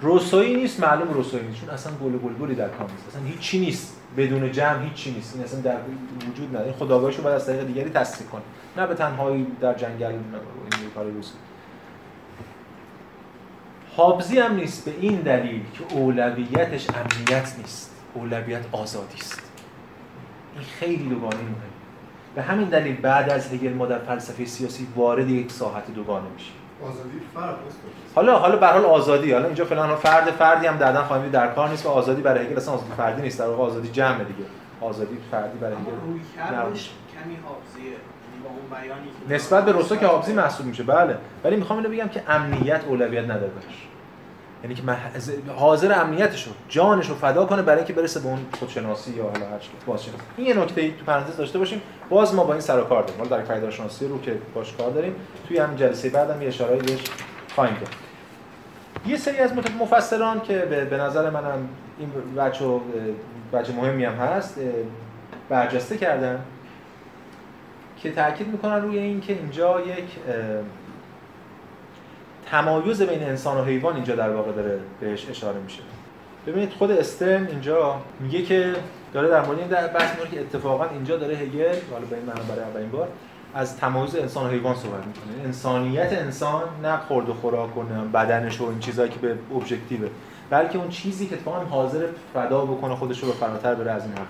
A: روسویی نیست معلوم روسویی نیست. چون اصلا گل بلبلی در کام نیست. اصلا هیچی نیست. بدون جمع هیچی نیست. این اصلا در وجود نداره. این خداگاهشو باید از طریق دیگری تصدیق کنه. نه به تنهایی در جنگل این کار روسی هابزی هم نیست به این دلیل که اولویتش امنیت نیست. اولویت آزادی است. این خیلی دوگانه مهمه. به همین دلیل بعد از هگل ما در فلسفه سیاسی وارد یک ساحت دوگانه میشیم
B: آزادی فرد
A: حالا حالا به حال آزادی. حالا اینجا فلان فرد فردی هم دادن خواهیم در کار نیست و آزادی برای هگل اصلا آزادی فردی نیست. در واقع آزادی جمع دیگه. آزادی فردی برای هگل
D: کمی حافظیه یعنی
A: نسبت به روسو که حافظی محسوب میشه. بله. ولی می‌خوام اینو بگم که امنیت اولویت نداره بهش. یعنی که حاضر امنیتشو جانشو فدا کنه برای اینکه برسه به اون خودشناسی یا حالا هر بازشناسی. این یه نکته ای تو پرانتز داشته باشیم. باز ما با این سر و کار داریم. حالا در پیداشناسی رو که باش کار داریم توی همین جلسه بعدم یه اشاره‌ای بهش خواهیم کرد یه سری از مفسران که به نظر منم این بچه بچه مهمی هم هست برجسته کردن که تاکید می‌کنن روی این که اینجا یک تمایز بین انسان و حیوان اینجا در واقع داره بهش اشاره میشه. ببینید خود استرن اینجا میگه که داره در مورد این در بحث که اتفاقا اینجا داره هگل حالا به این معنا برای اولین بار از تمایز انسان و حیوان صحبت می‌کنه. انسانیت انسان نه خورد و خوراک و بدنش و این چیزایی که به ابجکتیوه بلکه اون چیزی که اتفاقا حاضر فدا بکنه خودش رو به فراتر بره از این حرف.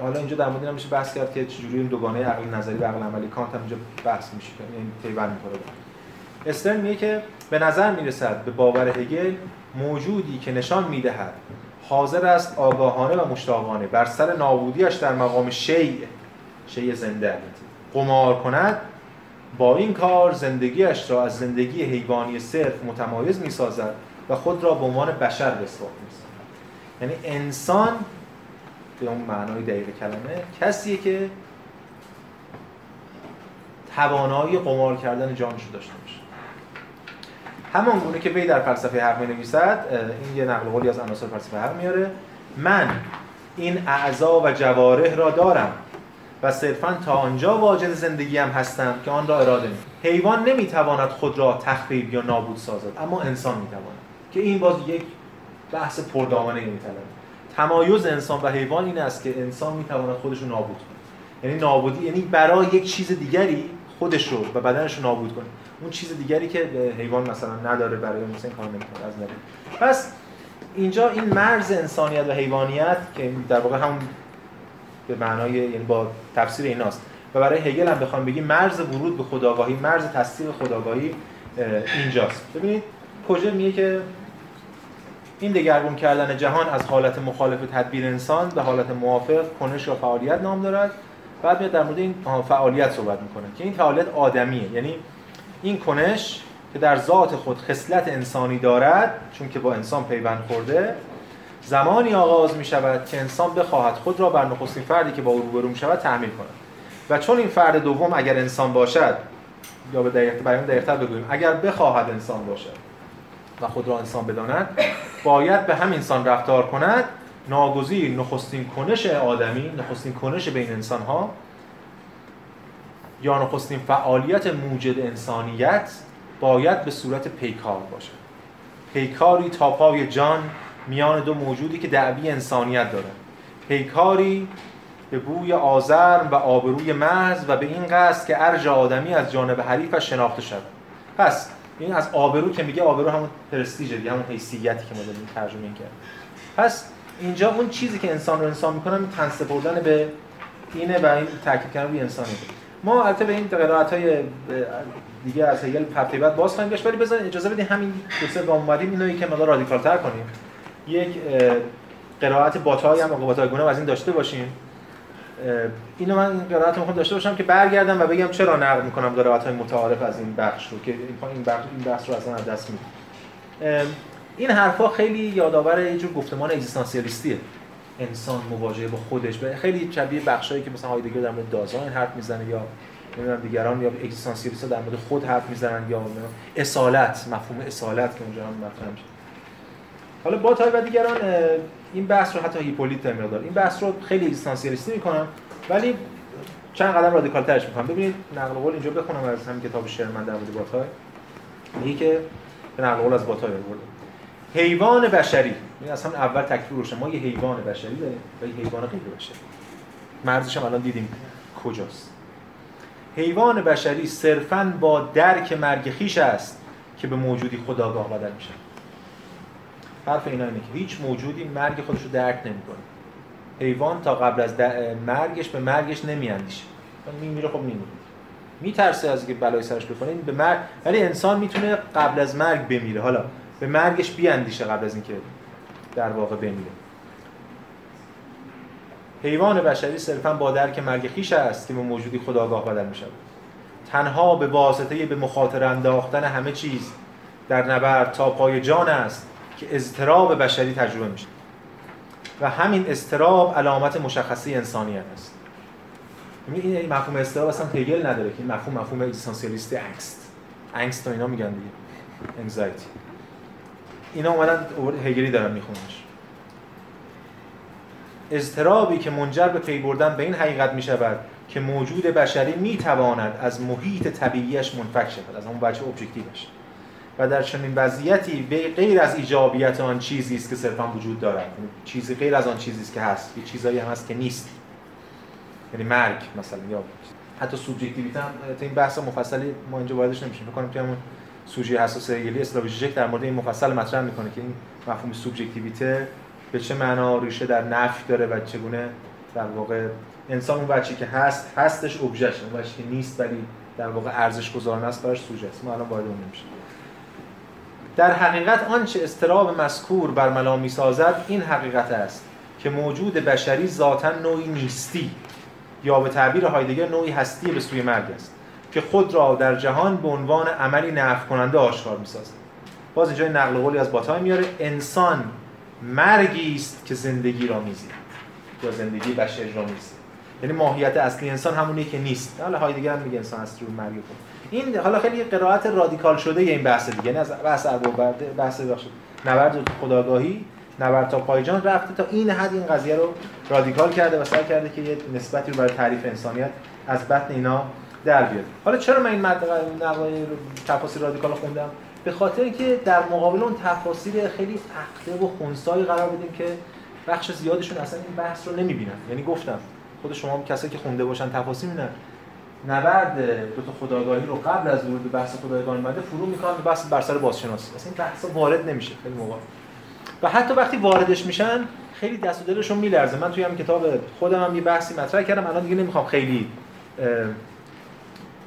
A: حالا اینجا در مورد میشه بحث کرد که چجوری این دوگانه عقل نظری و عقل عملی کانت هم اینجا بحث میشه. یعنی پیوند می‌کنه. استرن میگه که به نظر می‌رسد به باور هگل موجودی که نشان می‌دهد حاضر است آگاهانه و مشتاقانه بر سر نابودیش در مقام شیء شیء زنده قمار کند با این کار زندگیش را از زندگی حیوانی صرف متمایز می‌سازد و خود را به عنوان بشر اثبات می‌سازد. یعنی انسان به اون معنای دقیق کلمه کسیه که توانایی قمار کردن جانش رو داشته باشه. همان گونه که وی در فلسفه حق می نویسد این یه نقل قولی از عناصر فلسفه حق میاره من این اعضا و جواره را دارم و صرفا تا آنجا واجد زندگی هم هستم که آن را اراده می حیوان نمی‌تواند خود را تخریب یا نابود سازد اما انسان می‌تواند. که این باز یک بحث پردامنه میطلبه. تمایز انسان و حیوان این است که انسان می‌تواند خودش رو نابود کنه. یعنی نابودی یعنی برای یک چیز دیگری خودش رو و بدنش رو نابود کنه. اون چیز دیگری که حیوان مثلا نداره برای مثلا کار نمی‌کنه از نبود پس اینجا این مرز انسانیت و حیوانیت که در واقع هم به معنای یعنی با تفسیر ایناست. و برای هگل هم بخوام بگیم مرز ورود به خداگاهی مرز تصدیق خداگاهی اینجاست. ببینید کجا میگه که این دگرگون کردن جهان از حالت مخالف تدبیر انسان به حالت موافق کنش یا فعالیت نام دارد. بعد میاد در مورد این فعالیت صحبت می‌کنه که این فعالیت آدمیه. یعنی این کنش که در ذات خود خصلت انسانی دارد چون که با انسان پیوند خورده زمانی آغاز می شود که انسان بخواهد خود را بر نخستین فردی که با او روبرو می شود تحمیل کند. و چون این فرد دوم اگر انسان باشد یا به دقیق بیان دقیقتر بگوییم اگر بخواهد انسان باشد و خود را انسان بداند باید به هم انسان رفتار کند ناگزیر نخستین کنش آدمی نخستین کنش بین انسان ها یا نخستین فعالیت موجد انسانیت باید به صورت پیکار باشد پیکاری تا پای جان میان دو موجودی که دعوی انسانیت دارند پیکاری به بوی آزرم و آبروی محض و به این قصد که ارج آدمی از جانب حریفش شناخته شد پس این از آبرو که میگه آبرو همون پرستیژه دیگه همون حیثیتی که ما داریم ترجمه کرد پس اینجا اون چیزی که انسان رو انسان می‌کنه این تنس بردن به اینه و این تاکید کردن روی انسانه ما البته به این قرائت های دیگه از هگل هفته باز خواهیم گشت ولی بذارید اجازه بدید همین دو سه گام اومدیم اینو که مقدار رادیکال تر کنیم. یک قرائت باتای هم باتای گونه از این داشته باشیم. اینو من قرائت می‌خوام داشته باشم که برگردم و بگم چرا نقد می‌کنم قرائت های متعارف از این بخش رو که این بخش این بحث رو اصلا از دست میدم. این حرفا خیلی یادآور یه جور گفتمان اگزیستانسیالیستیه. انسان مواجهه با خودش. به خیلی شبیه بخشایی که مثلا هایدگر در مورد دازاین حرف می‌زنه یا نمی‌دونم دیگران یا اگزیستانسیالیست در مورد خود حرف می‌زنن یا اصالت مفهوم اصالت که اونجا هم مطرح میشه. حالا با و دیگران این بحث رو حتی هیپولیت در مقدار. این بحث رو خیلی اگزیستانسیالیستی می‌کنن ولی چند قدم رادیکال ترش می‌کنم ببینید نقل قول اینجا بخونم از همین کتاب شرمن در مورد باتای میگه که به نقل قول از باتای آورده. حیوان بشری. این اصلا اول تکلیف روشه. ما یه حیوان بشری داریم. و یه حیوان غیر بشری. مرزش هم الان دیدیم کجاست. حیوان بشری صرفا با درک مرگ خیش است که به موجودی خداگاه بدل میشه. حرف اینا اینه که هیچ موجودی مرگ خودش رو درک نمی‌کنه. حیوان تا قبل از مرگش به مرگش نمیاندیشه. میمیره خب میمیره. میترسه از اینکه بلای سرش بکنه به مرگ ولی انسان می‌تونه قبل از مرگ بمیره. حالا به مرگش بیاندیشه قبل از اینکه در واقع بمیره. حیوان بشری صرفا با درک مرگ خیش است که موجودی خداگاه بدل میشه تنها به واسطه به مخاطر انداختن همه چیز در نبرد تا پای جان است که اضطراب بشری تجربه میشه. و همین اضطراب علامت مشخصی انسانیت است. این مفهوم اضطراب اصلا هگل نداره که این مفهوم مفهوم اگزیستانسیالیست Angst Angst اینا میگن دیگه. anxiety اینا اومدن هگلی دارن میخوننش. اضطرابی که منجر به پی بردن به این حقیقت می شود که موجود بشری می تواند از محیط طبیعیش منفک شود از اون وجه objective ش و در چنین وضعیتی غیر از ایجابیت آن چیزی است که صرفا وجود دارد. یعنی چیزی غیر از آن چیزی است که هست یه چیزایی هم هست که نیست. یعنی مرگ مثلا یا حتی سوبژکتیویته هم این بحث مفصلی ما اینجا واردش نمیشیم. فکر کنم همون سوژه حساس هگلی اسلاویژیک در مورد این مفصل مطرح می‌کنه که این مفهوم سوبژکتیویته به چه معنا ریشه در نفی داره و چگونه در واقع انسان اون بچی که هست هستش ابژه اون بچی که نیست ولی در واقع ارزش گذارنده است براش سوژه است. ما الان وارد اون نمیشیم. در حقیقت آنچه استراب مذکور بر ملا می‌سازد این حقیقت است که موجود بشری ذاتا نوعی نیستی یا به تعبیر هایدگر نوعی هستی به سوی مرگ است. که خود را در جهان به عنوان عملی نفع کننده آشکار می‌سازد. باز اینجا نقل قولی از باتای میاره. انسان مرگی است که زندگی را میزید یا زندگی بشری را میزید یعنی ماهیت اصلی انسان همونی که نیست. حالا هایدگر هم میگه انسان اصلی رو مرگ این حالا خیلی قرائت رادیکال شده این بحث دیگه. یعنی از بحث ابوبرد بحث بخشید نبرد خداگاهی نبرد تا پایجان رفته تا این حد این قضیه رو رادیکال کرده و سعی کرده که یه نسبتی رو برای تعریف انسانیت از بطن اینا در بیاد. حالا چرا من این نقای تفاصیل رادیکال خوندم؟ به خاطر اینکه در مقابل اون تفاصیل خیلی عقده و خنثایی قرار بدیم که بخش زیادشون اصلا این بحث رو نمی‌بینن. یعنی گفتم خود شما کسایی که خونده باشن تفاصیل می‌بینن نبرد دو تا خداگاهی رو قبل از ورود به بحث خدایگان اومده فرو می‌کنن به بحث بر سر بازشناسی. اصلا این بحث وارد نمیشه خیلی موقع. و حتی وقتی واردش میشن خیلی دست و دلشون میلرزه. من توی هم کتاب خودم هم یه بحثی مطرح کردم. الان دیگه نمی‌خوام خیلی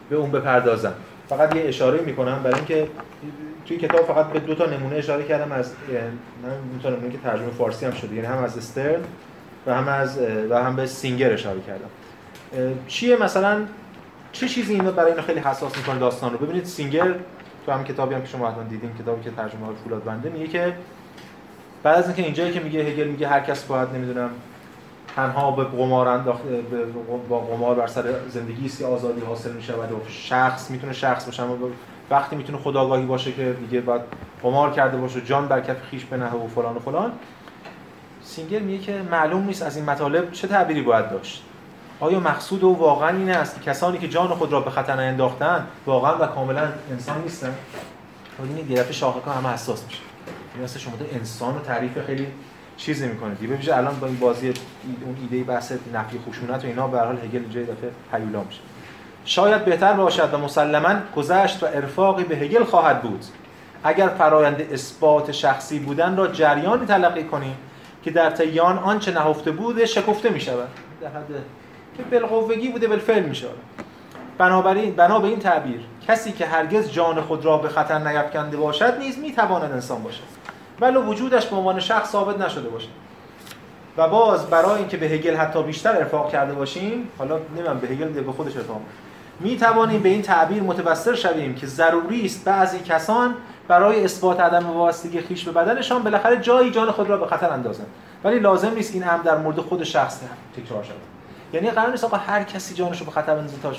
A: به اون بپردازم. فقط یه اشاره می‌کنم برای اینکه توی کتاب فقط به دو تا نمونه اشاره کردم از من دو تا نمونه که ترجمه فارسی هم شده یعنی هم از استرن و هم از و هم به سینگر اشاره کردم. چیه مثلا؟ چه چیزی اینو برای اینو خیلی حساس می‌کنه داستان رو؟ ببینید سینگر تو هم کتابی هم که شما حتما دیدین کتابی که ترجمه فولاد بنده میگه که بعد از اینکه اینجایی که میگه هگل میگه هر کس باید نمی‌دونم تنها به قمار انداخت با قمار بر سر زندگی است که آزادی حاصل میشه و شخص می‌تونه شخص باشه. اما وقتی می‌تونه خداگاهی باشه که دیگه بعد قمار کرده باشه جان بر کف خیش بنه و فلان و فلان سینگر میگه که معلوم نیست از این مطالب چه تعبیری باید داشت. آیا مقصود او واقعا این است که کسانی که جان خود را به خطر انداختن واقعا و کاملا انسان نیستن این یه دفعه شاخه همه حساس میشه. این شما انسان و تعریف خیلی چیز نمی‌کنه دیگه. ببینید الان با این بازی اون ایده بحث نفی خشونت و اینا به هر حال هگل جای دفعه هیولا میشه. شاید بهتر باشد و مسلما گذشت و ارفاقی به هگل خواهد بود. اگر فرایند اثبات شخصی بودن را جریانی تلقی کنیم که در طیان آنچه نهفته بوده شکفته می شود در حد که بالقوگی بوده بالفعل می شود بنابراین بنا به این تعبیر کسی که هرگز جان خود را به خطر نیفکنده باشد نیز می تواند انسان باشد. ولو وجودش به عنوان شخص ثابت نشده باشد و باز برای اینکه به هگل حتی بیشتر ارفاق کرده باشیم حالا نمیم به هگل به خودش ارفاق. می توانیم به این تعبیر متوسل شویم که ضروری است بعضی کسان برای اثبات عدم وابستگی خیش به بدنشان بالاخره جایی جان خود را به خطر اندازند. ولی لازم نیست این امر در مورد خود شخص تکرار شود. یعنی قرار نیست آقا هر کسی جانش رو به خطر بندازه تا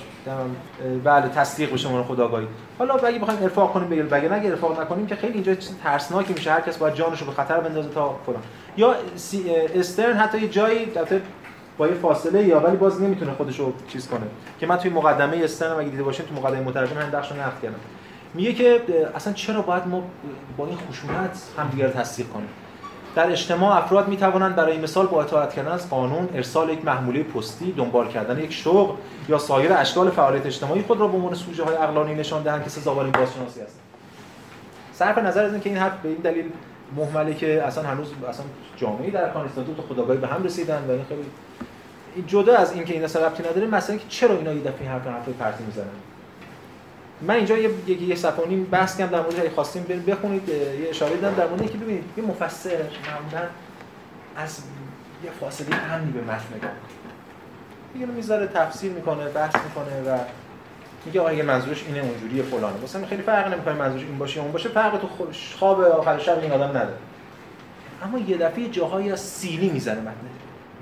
A: بله تصدیق بشه من خداگاهی. حالا اگه بخوایم ارفاق کنیم بگیر بگه نگه ارفاق نکنیم که خیلی اینجا چیز ترسناکی میشه. هر کس باید جانش رو به خطر بندازه تا فلان. یا استرن حتی یه جایی با یه فاصله یا ولی باز نمی‌تونه خودش رو چیز کنه. که من توی مقدمه استرن اگه دیده باشین تو مقدمه مترجم همین بخش نقد کردم. میگه که اصلا چرا باید ما با این خشونت همدیگر رو تصدیق کنیم؟ در اجتماع افراد می توانند برای مثال با اطاعت کردن از قانون ارسال یک محموله پستی دنبال کردن یک شغل یا سایر اشکال فعالیت اجتماعی خود را به عنوان سوژه های عقلانی نشان دهند که سزاوار این بازشناسی هستند صرف نظر از اینکه این حرف به این دلیل مهمله که اصلا هنوز اصلا جامعه در کانستانتوت و خداگاهی به هم رسیدن و این خیلی جدا از اینکه این اصلا ربطی نداره مثلا که چرا اینا یه دفعه حرف حرف پرتی می‌زنن؟ من اینجا یه یه, یه صفحه نیم بحث کردم در مورد خواستیم بخونید یه اشاره دادم در مورد اینکه ببینید یه مفسر معمولا از یه فاصله امنی به متن نگاه میگه می‌ذاره تفسیر می‌کنه بحث می‌کنه و میگه آقا منظورش اینه اونجوری فلانه. مثلا خیلی فرق نمی‌کنه منظورش این باشه اون باشه فرق تو خواب آخر شب این آدم نداره. اما یه دفعه جاهایی از سیلی می‌زنه متن.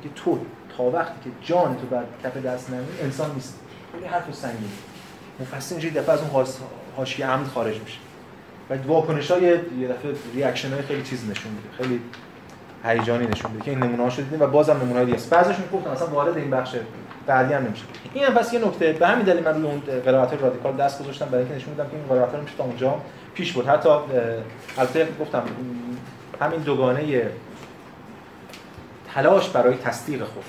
A: میگه تو تا وقتی که جان تو بر کف دست نمی انسان نیست. خیلی حرف سنگینه مفصل اینجوری دفعه از اون حاشیه امن خارج میشه. و واکنش های یه دفعه reaction های خیلی چیز نشون میده. خیلی هیجانی نشون میده که این نمونه هاشو دیدیم و بازم نمونه دیگه است. بعضیشون گفتن اصلا وارد این بخش بعدی هم نمیشه. این هم پس یه نکته. به همین دلیل من روی اون قرائت رادیکال دست گذاشتم برای اینکه نشون میدم که این قرائت میشه تا اونجا پیش برد. حتی البته گفتم همین دوگانه تلاش برای تصدیق خود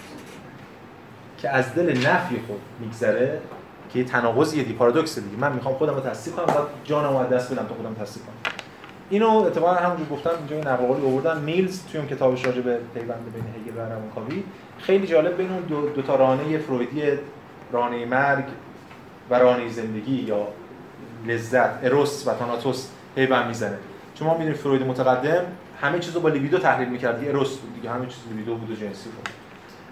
A: که از دل نفی خود میگذره که یه تناقضیه دی پارادوکس دیگه. من می‌خوام خودم رو تصدیق کنم بعد جانم رو دست بدم تا خودم تصدیق کنم. اینو اتفاقا همونجور گفتم اینجا این نقل آوردن میلز توی اون کتابش راجع به پیوند بین هگل و روانکاوی خیلی جالب بین اون دو, دو تا رانه فرویدی رانه مرگ و رانه زندگی یا لذت اروس و تاناتوس پیوند می‌زنه. چون ما می‌دونیم فروید متقدم همه چیزو با لیبیدو تحلیل می‌کرد دیگه اروس بود دیگه همه چیز لیبیدو بود و جنسی بود.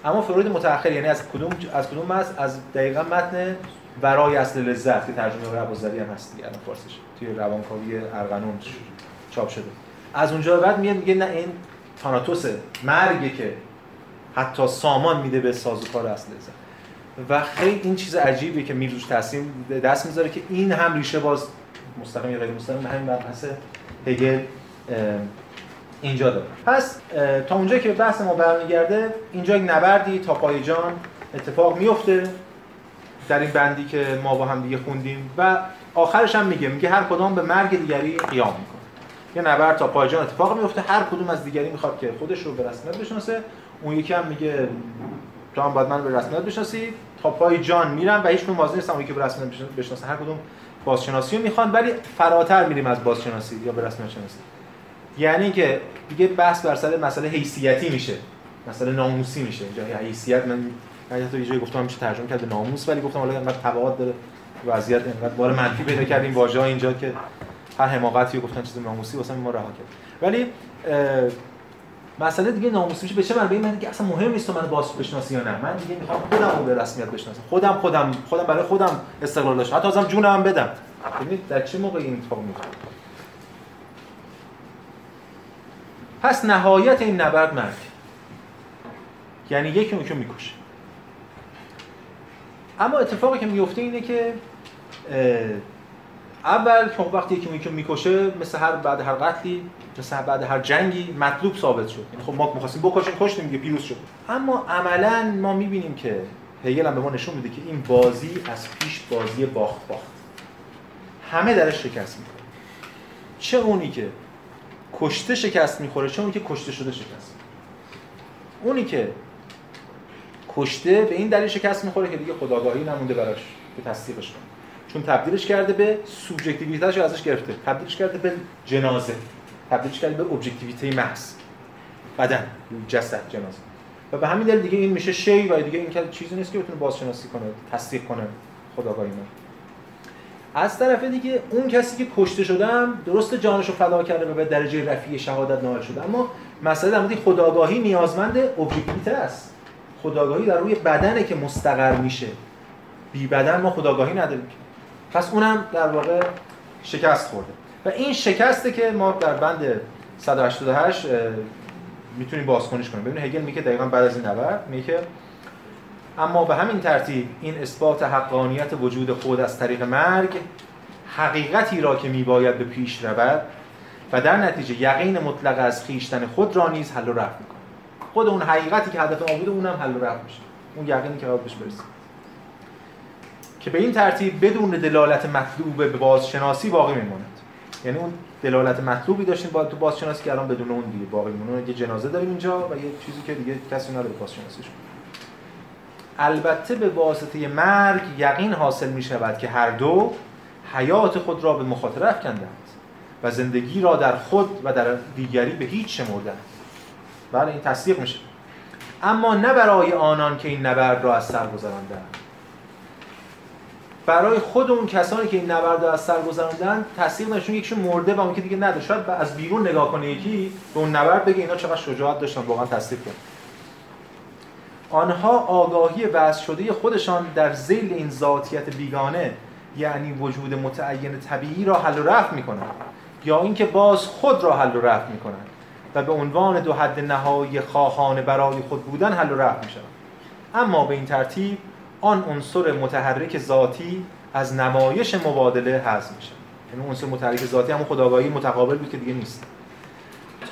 A: اما فروید متأخر یعنی از کدوم از کدوم از از دقیقا متن برای اصل لذت که ترجمه ربازری هم هست دیگه فارسیش. توی روانکاوی ارغنون چاپ شده. از اونجا بعد میاد میگه نه این تاناتوس مرگه که حتی سامان میده به سازوکار اصل لذت. و خیلی این چیز عجیبیه که میروش تاثیر دست می‌ذاره که این هم ریشه باز مستقیم یا غیر مستقیم همین مبحث هگل اینجا داره. پس تا اونجایی که بحث ما برمیگرده اینجا یک نبردی تا پای جان اتفاق میفته. در این بندی که ما با هم دیگه خوندیم و آخرش هم میگه میگه هر کدام به مرگ دیگری قیام می‌کنه. یه نبرد تا پای جان اتفاق میفته هر کدوم از دیگری می‌خواد که خودش رو به رسمیت بشناسه. اون یکی هم میگه تو هم باید من به رسمیت بشناسی. تا پای جان میرم و هیچ حاضر نیستم که به رسمیت بشناسه. هر کدوم بازشناسی رو می‌خوان ولی فراتر میریم از بازشناسی یا به رسمیت شناسی. یعنی که دیگه بحث بر سر مسئله حیثیتی میشه. مسئله ناموسی میشه. اینجا حیثیت من حتی یه جایی گفتم میشه ترجمه کرد ناموس ولی گفتم حالا اینقدر تبعات داره وضعیت اینقدر بار منفی پیدا کرد این واژه اینجا که هر حماقتی گفتن چیز ناموسی واسه ما رها کرد. ولی مسئله دیگه ناموسی میشه به چه معنی من دیگه اصلا مهم نیست من باز بشناسی یا نه. من دیگه می‌خوام خودم رو به رسمیت بشناسم. خودم خودم خودم برای خودم استقلال داشتم. حتی ازم جونم بدم. ببینید در چه موقع این اتفاق میفته. پس نهایت این نبرد مرگ. یعنی یکی اون که می‌کشه. اما اتفاقی که میفته اینه که اول که وقتی یکی می‌کشه می‌کشه مثل هر بعد هر قتلی مثل بعد هر جنگی مطلوب ثابت شد. یعنی خب ما می‌خواستیم بکشیم کشتیم دیگه پیروز شد. اما عملا ما می‌بینیم که هگل هم به ما نشون میده که این بازی از پیش بازی باخت باخت. همه درش شکست می‌کنه چه اونی که کشته شکست می‌خوره چه اونی که کشته شده شکست. اونی که کشته به این دلیل شکست می‌خوره که دیگه خداگاهی نمونده براش که تصدیقش کنه. چون تبدیلش کرده به سوبژکتیویته‌اش ازش گرفته. تبدیلش کرده به جنازه. تبدیلش کرده به ابجکتیویته محض. بدن. جسد جنازه. و به همین دلیل دیگه این میشه شی و دیگه این چیزی نیست که بتونه بازشناسی کنه تصدیق کنه خداگاهی ما. از طرف دیگه اون کسی که کشته شدم درست جانش رو فدا کرده و به درجه رفیع شهادت نائل شده. اما مسئله در مورد خداگاهی نیازمند ابجکتیویته است. خداگاهی در روی بدنه که مستقر میشه. بی بدن ما خداگاهی نداریم. پس اونم در واقع شکست خورده. و این شکسته که ما در بند 188 می‌تونیم بازکنش کنیم. ببینید هگل میگه دقیقا بعد از این نبرد میگه اما به همین ترتیب این اثبات حقانیت وجود خود از طریق مرگ حقیقتی را که میباید به پیش رود و در نتیجه یقین مطلق از خیشتن خود را نیز حل و رفع خود اون حقیقتی که هدف ما بوده اونم حل و رفع میشه. اون یقینی که قرار برسیم که به این ترتیب بدون دلالت مطلوب به بازشناسی باقی میماند. یعنی اون دلالت مطلوبی داشتیم با تو بازشناسی که الان بدون اون دیگه باقی میمونه. یه جنازه داریم اینجا و یه چیزی که دیگه کسی نداره بازشناسیش البته به واسطه مرگ یقین حاصل می شود که هر دو حیات خود را به مخاطره افکندند و زندگی را در خود و در دیگری به هیچ شمردند بله این تصدیق میشه. اما نه برای آنان که این نبرد را از سر گذراندند. برای خود اون کسانی که این نبرد رو از سر گذراندن تصدیق نشون یکیشون مرده و اون که دیگه نداره شاید از بیرون نگاه کنه یکی به اون نبرد بگه اینا چقدر شجاعت داشتن واقعا تصدیق کنه آنها آگاهی وضع شده خودشان در زیل این ذاتیت بیگانه یعنی وجود متعین طبیعی را حل و رفع می‌کنند یا اینکه باز خود را حل و رفع می‌کنند. و به عنوان دو حد نهایی خواهان برای خود بودن حل و رفع می‌شوند اما به این ترتیب آن عنصر متحرک ذاتی از نمایش مبادله حذف میشه یعنی عنصر متحرک ذاتی همون خداگاهی متقابل بود که دیگه نیست.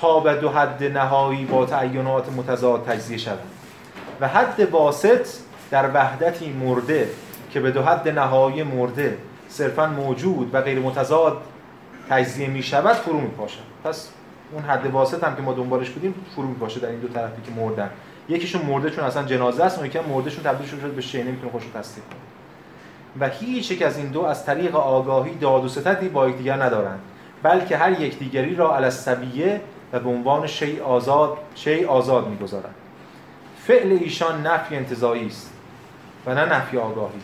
A: تا به دو حد نهایی با تعینات متضاد تجزیه شود و حد واسط در وحدتی مرده که به دو حد نهایی مرده صرفا موجود و غیر متضاد تجزیه می شود فرو می پاشد پس اون حد واسط هم که ما دنبالش بودیم فرو می پاشه در این دو طرفی که مردن. یکیشون مرده چون اصلا جنازه است اون یکی مردهشون تبدیل شده به شی نمی‌تونه خوشو تصدیق کنه. و هیچ یک از این دو از طریق آگاهی داد و ستدی با یکدیگر ندارند. بلکه هر یک دیگری را علی السبیه و به عنوان شی آزاد شی آزاد می‌گذارند. فعل ایشان نفی انتزاعی است و نه نفی آگاهی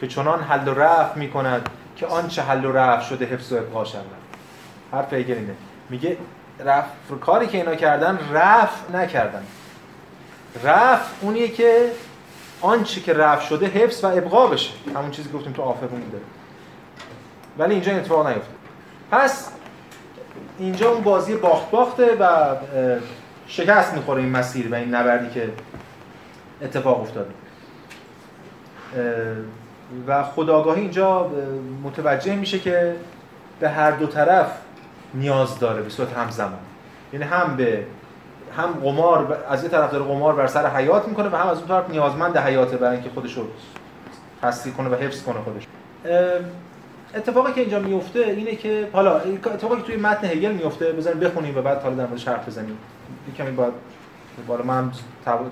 A: که چنان حل و رفع می کند که آنچه حل و رفع شده حفظ و ابقا شود. حرف اینه میگه رفع کاری که اینا کردن رفع نکردن. رفع اونیه که آنچه که رفع شده حفظ و ابقا بشه. همون چیزی گفتیم تو آفرون داره ولی اینجا اتفاق نیفته پس اینجا اون بازی باخت باخته و شکست می‌خوره این مسیر و این نبردی که اتفاق افتاده. و خداگاهی اینجا متوجه میشه که به هر دو طرف نیاز داره به صورت همزمان. یعنی هم به هم قمار از یه طرف داره قمار بر سر حیات می‌کنه و هم از اون طرف نیازمند حیاته برای اینکه خودش رو تصدیق کنه و حفظ کنه خودش. اتفاقی که اینجا میفته اینه که حالا اتفاقی که توی متن هگل میفته بذاریم بخونیم و بعد حالا در موردش حرف بزنیم. کمی باید بالا من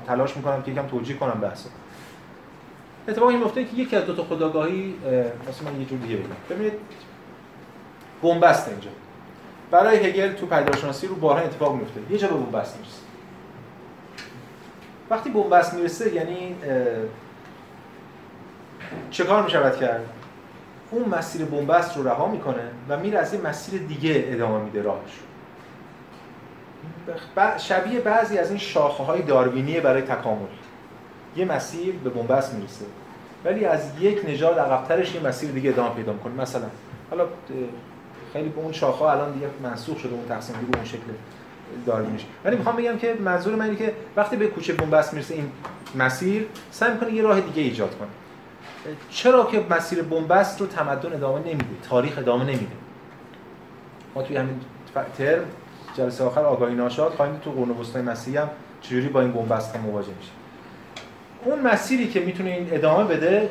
A: تلاش می‌کنم که یکم توجیه کنم بحثو. اتفاقی میفته که یکی از دو تا خداگاهی مثلا من یه جور دیگه بگم. ببینید بنبست اینجا. برای هگل تو پیداشناسی رو بارها اتفاق میفته. یه جا به بنبست می‌رسه. وقتی بنبست می‌رسه یعنی چه کار می‌شود کرد؟ اون مسیر بنبست رو رها می‌کنه و میره از یه مسیر دیگه ادامه میده راهش. شبیه بعضی از این شاخه های داروینی برای تکامل. یه مسیر به بنبست می‌رسه. ولی از یک نژاد عقبترش یه مسیر دیگه ادامه پیدا می‌کنه. مثلا حالا خیلی به اون شاخه الان دیگه منسوخ شده اون تقسیم دیگه اون شکل داروینیش ولی می‌خوام بگم که منظور من اینه که وقتی به کوچه بنبست می‌رسه این مسیر سعی می‌کنه یه راه دیگه ایجاد کنه. چرا که مسیر بنبست رو تمدن ادامه نمیده تاریخ ادامه نمیده؟ ما توی همین ترم جلسه آخر آگاهی ناشاد خواهیم تو قرن وسطای مسیحی هم چجوری با این بنبست مواجه میشه. اون مسیری که می‌تونه این ادامه بده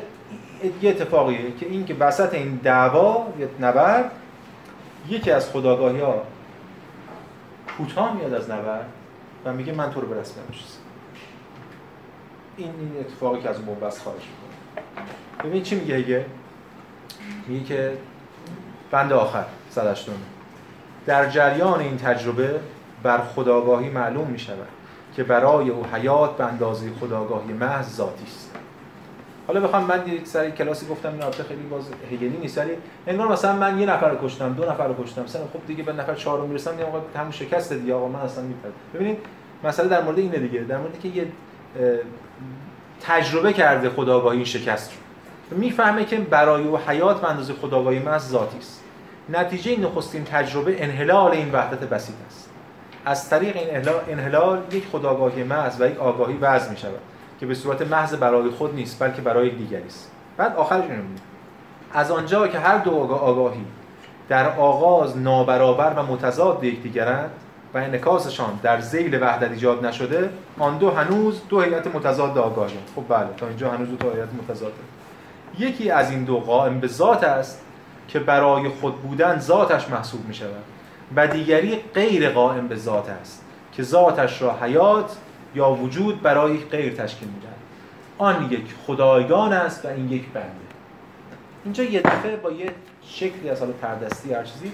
A: یه اتفاقیه که این که وسط این دعوا یا نبرد یکی از خداگاهی ها کوتاه میاد از نبرد و میگه من تو رو به رسمیت این این اتفاقی که از اون بنبست خارج می‌کنه. ببین چی میگه هگل؟ میگه که بند آخر صدشتونه در جریان این تجربه بر خداگاهی معلوم می شود که برای او حیات به اندازه خداگاهی محض ذاتی است. حالا بخوام من یک سری کلاسی گفتم این البته خیلی باز هگلی نیست. ولی انگار مثلا من یه نفر رو کشتم دو نفر رو کشتم. مثلا خب دیگه به نفر چهارم می‌رسم میگم آقا همون شکست دیگه آقا من اصلا میپرد ببینید مسئله در مورد اینه دیگه در مورد که یه تجربه کرده خداگاهی این شکست رو. می‌فهمه که برای او حیات به اندازه خداگاهی محض ذاتی است. نتیجه نخستین تجربه انحلال این وحدت بسیط است. از طریق این انحلال یک خداگاهی محض و یک آگاهی وضع می شود که به صورت محض برای خود نیست بلکه برای دیگری است. بعد آخرش اینو از آنجا که هر دو آگاهی در آغاز نابرابر و متضاد یکدیگرند و انعکاسشان در ذیل وحدت ایجاد نشده آن دو هنوز دو هیئت متضاد آگاهی. خب بله تا اینجا هنوز دو هیئت متضاده. یکی از این دو قائم به ذات است که برای خود بودن ذاتش محسوب می شود و دیگری غیر قائم به ذات است که ذاتش را حیات یا وجود برای غیر تشکیل میدن. آن یک خدایگان است و این یک بنده. اینجا یه دفعه با یه شکلی از حال تردستی هر چیزی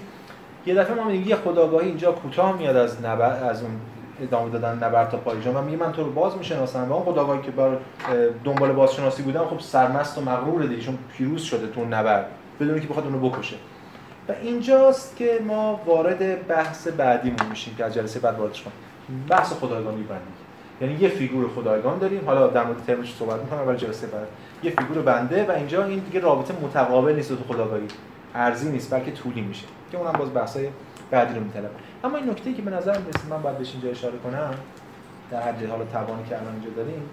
A: یه دفعه ما میگیم یه خداگاهی اینجا کوتاه میاد از نبر از اون ادامه دادن نبرد تا پایجان و میگه من تو رو باز می‌شناسم و اون خداگاهی که بر دنبال بازشناسی بودن خب سرمست و مغرور دیگه چون پیروز شده تو نبرد بدون که بخواد اونو بکشه. و اینجاست که ما وارد بحث بعدیمون میشیم که از جلسه بعد واردش کنیم. بحث خدایگانی بندی یعنی یه فیگور خدایگان داریم. حالا در مورد ترمش صحبت می‌کنم ولی جلسه بعد. یه فیگور بنده و اینجا این دیگه رابطه متقابل نیست تو خداگاهی. ارزی نیست بلکه طولی میشه که اونم باز بحثای بعدی رو میطلبه. اما این نکته که به نظر می‌رسه من باید بهش اینجا اشاره کنم در حد حالا توانی که الان اینجا داریم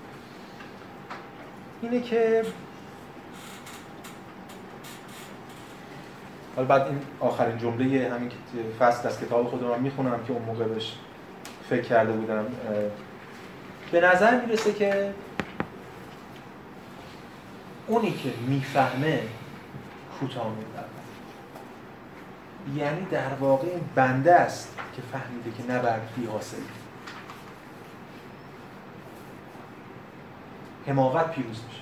A: اینه که حالا بعد این آخرین جمله همین فصل از کتاب خودم رو می‌خونم که اون موقع بهش فکر کرده بودم به نظر می‌رسه که اونی که می‌فهمه کوتاه می‌بره یعنی در واقع بنده است که فهمیده که نبرد بی حاصل. حماقت پیروز میشه.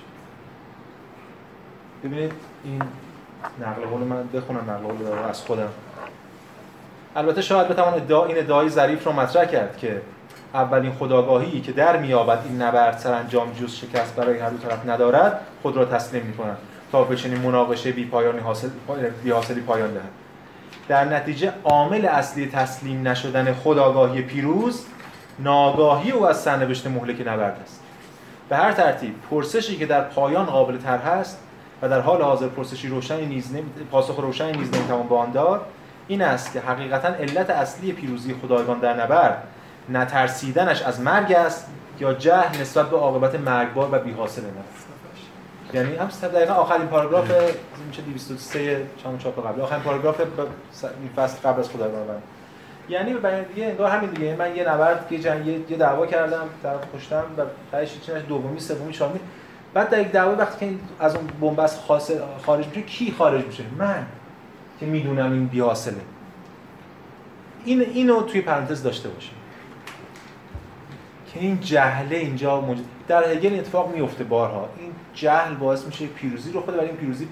A: ببینید این نقل قول من بخونم نقل قول از خودم. البته شاید بتوان ادعا این ادعای ظریف رو مطرح کرد که اولین خداگاهی که در میابد این نبرد سرانجام جز شکست برای هر دو طرف ندارد خود را تسلیم می‌کنند تا به چنین مناقشه بی پایانی حاصل بی حاصلی پایان دهد. در نتیجه عامل اصلی تسلیم نشدن خداگاهی پیروز ناگاهی او از سرنوشت مهلک نبرد است. به هر ترتیب پرسشی که در پایان قابل طرح است و در حال حاضر پرسشی روشنی نیز پاسخ روشنی نیز نمی‌توان به آن داد این است که حقیقتا علت اصلی پیروزی خدایگان در نبرد نترسیدنش از مرگ است یا جهل نسبت به عاقبت مرگبار و بی‌حاصل نفس یعنی هم دقیقا آخرین پاراگراف میشه 203 چند چاپ قبل. آخرین پاراگراف این فصل قبل از خدایگان بند یعنی به بیان دیگه انگار همین دیگه. من یه نبرد یه جنگ یه دعوا کردم طرف کشتم و تهش چیزش دومی سومی چهارمی. بعد در یک دعوا وقتی که از اون بنبست خارج میشه کی خارج میشه؟ من که می‌دونم این بیاسله این اینو توی پرانتز داشته باشیم. که این جهله اینجا موجود در هگل اتفاق میفته بارها. این جهل باعث میشه پیروزی رو خود ولی این پیروزی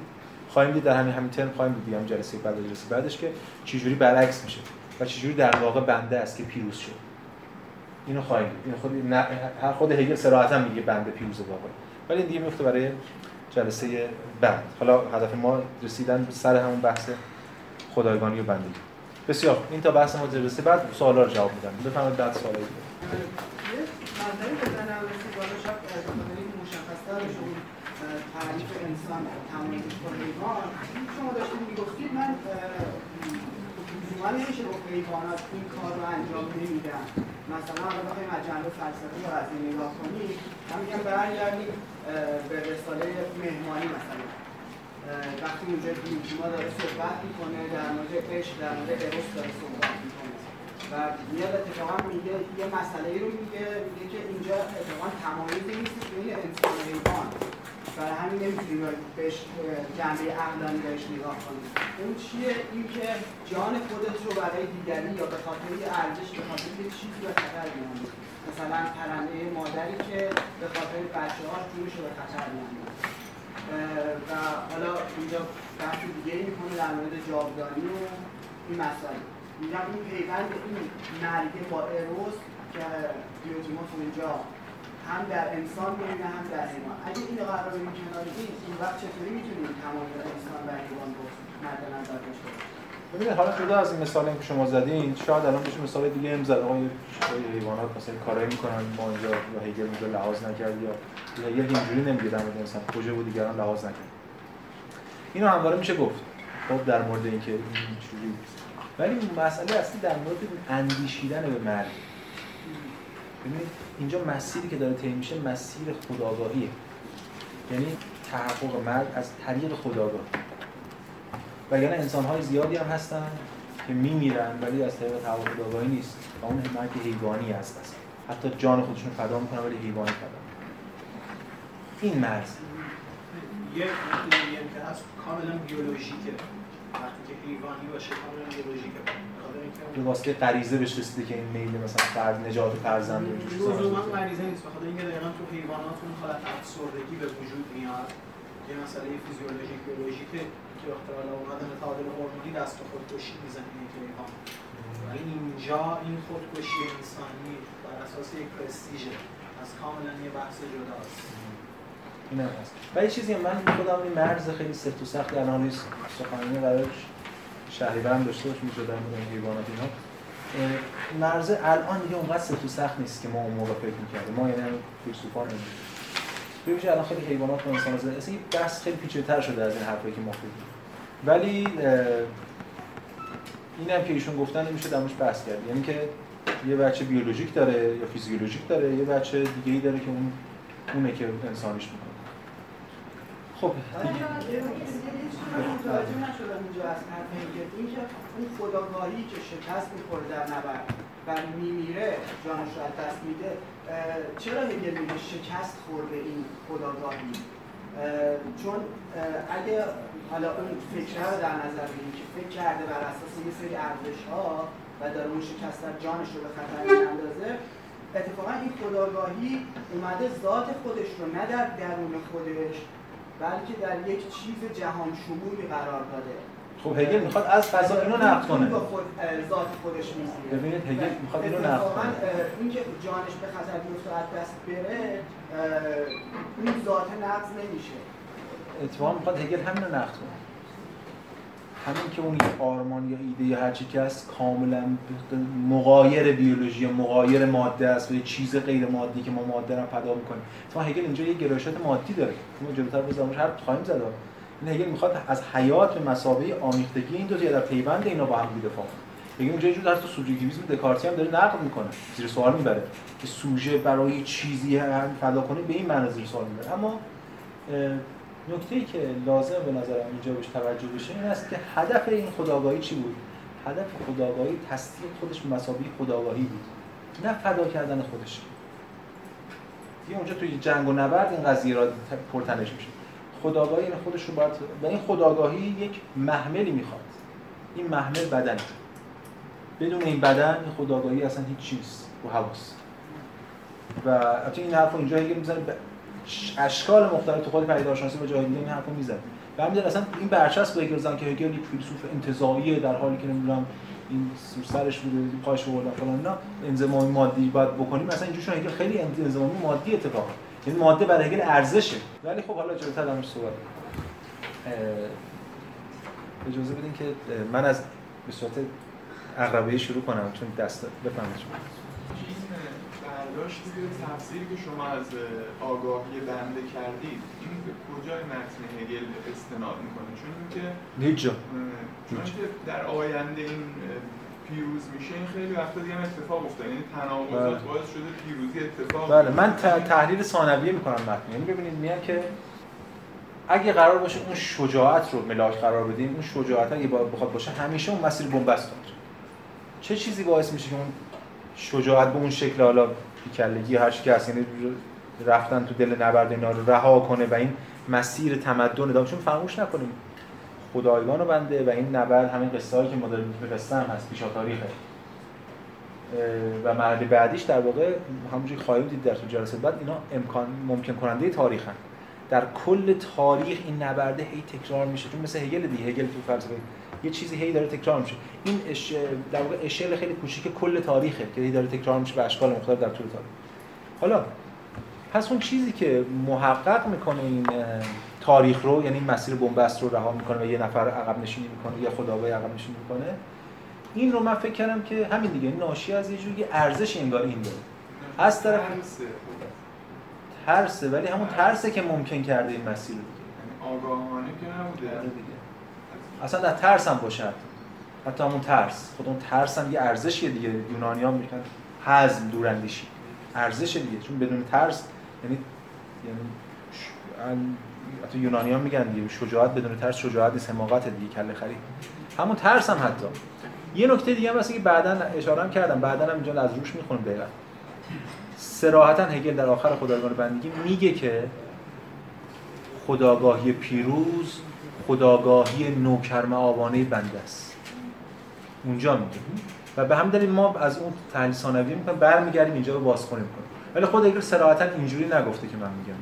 A: خواهیم دید. در همین همین ترم خواهیم دید. هم جلسه بعد جلسه بعدش که چجوری برعکس میشه و چجوری در واقع بنده است که پیروز شد. اینو خواهیم دید. این خود هر خود هگل صراحتا میگه بنده پیروز واقعی ولی دیگه میفته برای جلسه بعد. حالا هدف ما رسیدن سر همون بحث خدایگانی و بندگی. بسیار این تا بحث ما جلسه بعد سوالا رو جواب میدم. بفرمایید بعد سوالی
D: مطلبی بزنم رسید بالا شب مشخصتر شد تعریف انسان تمایزش با حیوان شما داشتید می‌گفتید من لزوما نمیشه با حیوانات این کار رو انجام نمیدم مثلا اگر بخوایم از جنبه فلسفی یا از این نگاه کنیم من میگم برگردیم به رساله مهمانی مثلا وقتی اونجا ما داره صحبت می‌کنه در مورد عشق در مورد اروس داره صحبت می‌کنه و میاد اتفاقا میگه یه مسئله رو میگه میگه که اینجا اتفاقا تمایزی نیست بین انسان و حیوان برای همین نمی‌تونیم بهش جنبه عقلانی بهش نگاه کنیم. اون چیه؟ این که جان خودت رو برای دیگری یا به خاطر ارزش به خاطر یه چیزی به خطر میانی مثلا پرنده مادری که به خاطر بچه ها جونش رو به خطر میاندازه و حالا اینجا بحث دیگه ای می‌کنه در مورد جاودانی و این مسائل. میگم این پیوند این مرگه با اروس که دیوتیموس اونجا هم در انسان می‌بینه هم در حیوان. اگه این قرار بریم کنار این این وقت چطوری می‌تونیم تمام انسان و حیوان رو مد نظر داشته
A: ببینید حالا جدا از این مثالی که شما زدین شاید الان بشه مثال دیگه هم زد. آقای حیوانات مثلا کارایی می‌کنن ما اینجا یا هیگل اونجا لحاظ نکرد یا هیگل اینجوری نمیگه در مورد انسان. کجا بود دیگران لحاظ نکرد. اینو همواره میشه گفت. خب در مورد اینکه اینجوری ولی مسئله اصلی در مورد اندیشیدن به مرگ ببینید اینجا مسیری که داره طی میشه مسیر خداگاهیه یعنی تحقق مرگ از طریق خداگاه وگرنه انسان های زیادی هم هستن که میمیرن ولی از طریق تحقق خداگاهی نیست و اون مرگ حیوانی هست اصلا حتی جان خودشون فدا می‌کنن ولی حیوانی فدا این مرز
D: یه کاملا بیولوژیکه وقتی که حیوانی باشه کاملا بیولوژیکه
A: به واسطه غریزه بهش رسیده که این میل مثلا فرد نجات فرزند و اینجور
D: چیزا لزوما غریزه نیست. بخاطر اینکه دقیقاً تو حیوانات اون حالت افسردگی به وجود میاد. یه مسئله فیزیولوژیک بیولوژیکه که اختلال اومدن تعادل هورمونی دست به خودکشی می‌زنه این حیوان. ولی اینجا این خودکشی انسانی بر اساس یک پرستیژه. از کاملا یه بحث جداست.
A: این هم هست. و چیزی من خودم این مرز خیلی سفت و سخت الان نیست. سخنرانی قرارش شهریورم داشته باشیم میشه در مورد حیوانات اینا مرز الان دیگه اونقدر سفت و سخت نیست که ما اون موقع فکر می‌کردیم. ما یعنی فیلسوفان ببینید الان خیلی حیوانات و انسان زده. اصلا بحث خیلی پیچیده‌تر شده از این حرفایی که ما فکر ولی این هم که ایشون گفتن میشه دمش بحث کرد. یعنی که یه بچه بیولوژیک داره یا فیزیولوژیک داره یه بچه دیگه ای داره که اون اونه که انسانیش می‌کنه. خب.
D: متوجه نشدم اینجا از حرف این که اون خداگاهی که شکست می‌خوره در نبرد و میمیره جانش رو از دست میده چرا هگل میگه شکست خورده این خداگاهی؟ چون اگه حالا اون فکره رو در نظر بگیریم که فکر کرده بر اساس یه سری ارزش ها و داره اون شکست در جانش رو به خطر میاندازه اتفاقا این خداگاهی اومده ذات خودش رو نه در درون خودش بلکه در یک چیز جهان شمولی قرار داده.
A: خب هگل می‌خواد از فضا اینو نقد کنه.
D: خود ذات خودش می‌گیره.
A: ببینید هگل می‌خواد اینو نقد کنه.
D: اینکه جانش به خطر بیفته از دست بره این ذات نقض نمیشه.
A: اتفاقا می‌خواد هگل همین رو نقد کنه. همین که اون یک آرمان یا ایده یا هر چی که هست کاملا مغایر بیولوژی یا مغایر ماده است و یه چیز غیر مادی که ما ماده رو فدا می‌کنیم. تو هگل اینجا یه گرایشات مادی داره. ما جلوتر بزنمش هر خواهیم زد. این هگل می‌خواد از حیات به مسابقه آمیختگی این دو تا در پیوند اینا با هم دفاع کنه. اونجا یه در تو سوژکتیویسم دکارتی هم داره نقد می‌کنه. زیر سوال می‌بره. که سوژه برای چیزی هم فدا کنه به این معنی زیر سوال می‌بره. اما نکته ای که لازم به نظرم اینجا بهش توجه بشه این است که هدف این خداگاهی چی بود؟ هدف خداگاهی تصدیق خودش به مسابقه خداگاهی بود. نه فدا کردن خودش. دیگه اونجا توی جنگ و نبرد این قضیه را پرتنش میشه. خداگاهی این خودش رو باید و این خداگاهی یک محملی می‌خواد. این محمل بدن. بدون این بدن این خداگاهی اصلا هیچ چیز رو حواس. و البته این حرف اینجا یه می‌زنه. اشکال مختلف تو خود پدیدارشناسی و دیگه این حرفو می‌زنه و همین اصلا این برچسب هگل زن که هگل یک فیلسوف انتزاعیه در حالی که نمی‌دونم این سرش بوده پاش بردن فلان اینا انزمامی مادی باید بکنیم. مثلا اینجوری هگل خیلی انزمامی مادی اتفاقا. یعنی ماده برای هگل ارزشه. ولی خب حالا جلوتر درمش صحبت اجازه بدین که من از به صورت عقربه شروع کنم. چون دست بفهمید
C: برداشت تفسیری که شما از آگاهی بنده کردید این به کجای متن هگل استناد می‌کنه؟ چون که
A: هیچ جا
C: چون که در آینده این پیروز میشه این خیلی وقتا دیگه اتفاق افتاد یعنی تناقضات بله. باعث شده پیروزی اتفاق
A: بله. من تحلیل ثانویه می‌کنم متن. یعنی ببینید میگن که اگه قرار باشه اون شجاعت رو ملاک قرار بدیم اون شجاعت اگه بخواد باشه همیشه اون مسیر بنبست چه چیزی باعث میشه که اون شجاعت به اون شکل حالا بیکلگی هر که هست یعنی رفتن تو دل نبرد اینا رو رها کنه و این مسیر تمدن دام چون فراموش نکنیم خدایگان رو بنده و این نبرد همین قصه که ما داریم هم هست پیشا تاریخه و مرحله بعدیش در واقع همونجوری خواهیم دید در تو جلسه بعد اینا امکان ممکن کننده تاریخ هم. در کل تاریخ این نبرده هی تکرار میشه چون مثل هگل دیگه هگل تو فلسفه یه چیزی هی داره تکرار میشه. این اش... در واقع اشل خیلی کوچیک کل تاریخه که هی داره تکرار میشه به اشکال مختلف در طول تاریخ. حالا پس اون چیزی که محقق می‌کنه این تاریخ رو یعنی مسیر بنبست رو رها می‌کنه و یه نفر عقب نشینی می‌کنه یا خداوند عقب نشینی می‌کنه این رو من فکر کردم که همین دیگه ناشی از یه جوری ارزش انگار این داره. از طرف ترسه. ولی همون ترسه که ممکن کرده این مسیر رو
C: دیگه. آگاهانه که نبوده.
A: آره دیگه. اصلا در ترس هم باشد. حتی همون ترس. خود اون ترس هم یه ارزشیه دیگه. یونانی ها میگن حزم دوراندیشی. ارزش دیگه. چون بدون ترس یعنی یعنی حتی یونانی ها میگن دیگه شجاعت بدون ترس شجاعت نیست حماقت دیگه کله خرید همون ترس هم حتی. یه نکته دیگه هم که بعدا اشاره هم کردم. بعدا هم اینجا از روش می‌خونم دقیقا. سراحتا هگل در آخر خدایگان بندگی میگه که خداگاهی پیروز خداگاهی نوکرم آوانه بنده است. اونجا میگه. و به همین دلیل ما از اون تحلیل ثانوی می‌کنیم برمیگردیم اینجا رو باز کنیم ولی خود هگل صراحتا اینجوری نگفته که من میگم.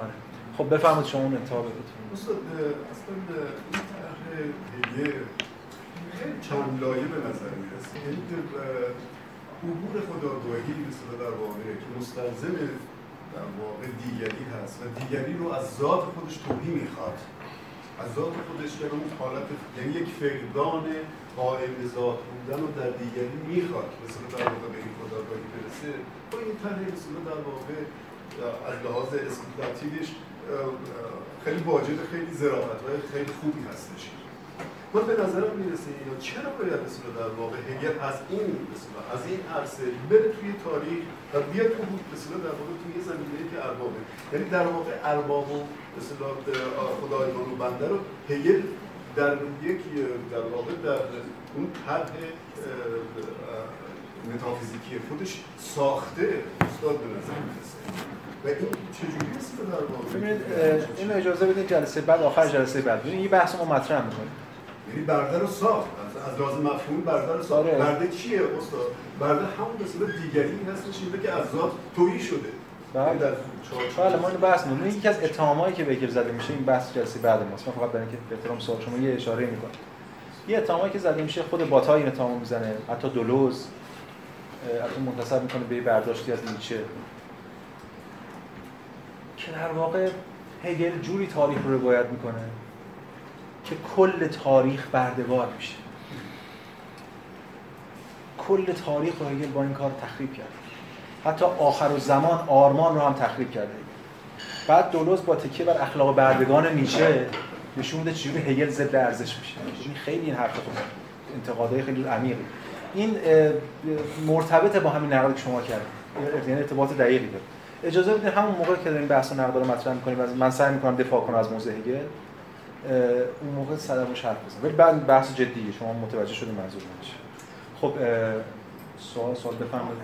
A: آره. خب بفرمایید شما اون انتها
B: بگید استاد اصلا این طرح چند لایه به نظر می‌رسه. یعنی عبور خداگاهی به در واقع که مستلزم در واقع دیگری هست و دیگری رو از ذات خودش توهی می‌خواد. از ذات خودش که اون حالت یعنی یک فقدان قائم ذات بودن رو در دیگری می‌خواد. مثلا در واقع به این خداگاهی برسه. با این طرح مثلا در واقع از لحاظ اسپیکولاتیوش خیلی واجد خیلی ظرافت و خیلی خوبی هستش. من به نظرم می‌رسه یا چرا باید مثلا در واقع هگل از این مثلا از این عرصه بره توی تاریخ و بیاد تو مثلا در واقع توی زمینه که اربابه؟ یعنی در واقع ارباب و مثلا خدایگان و بنده رو هگل در یک در واقع در اون طرح متافیزیکی خودش ساخته استاد به نظر می‌رسه. و این چجوری است در واقع
A: اینو اجازه بدید جلسه بعد آخر جلسه بعد. این بحث ما مطرح می‌کنیم.
B: یعنی برده رو ساخت. از لازم مفهوم برده رو ساخت. آره. برده چیه استاد؟ برده همون مثلا دیگری هستش اینه که از ذات تویی شده.
A: بله. یعنی بله ما اینو بحث می‌کنیم. یکی از اتهامایی که بگیر زده میشه این بحث جلسه بعد ماست. من فقط برای اینکه به احترام سوال شما یه اشاره می‌کنم. یه اتهامایی که زده میشه خود باتا این اتهام می‌زنه حتی دولوز حتی منتسب می‌کنه به برداشتی از نیچه. که در واقع هگل جوری تاریخ رو روایت می‌کنه. که کل تاریخ بردهوار میشه. کل تاریخ رو هگل با این کار تخریب کرد. حتی آخر و زمان آرمان رو هم تخریب کرده. بعد دولوز با تکیه بر اخلاق بردگان نیچه نشون میده چجوری هگل ضد ارزش میشه. خیلی این حرف انتقادهای خیلی عمیقی این مرتبط با همین نقدی که شما کردید. یعنی ارتباط دقیقی داره. اجازه بدید همون موقع که داریم بحث و نقد رو مطرح می‌کنیم من سعی می‌کنم دفاع کنم از موضوع هگل. اون موقع صدمش حرف بزنم ولی بعد بحث جدیه شما متوجه شده منظور من خب سوال سوال بفرمایید.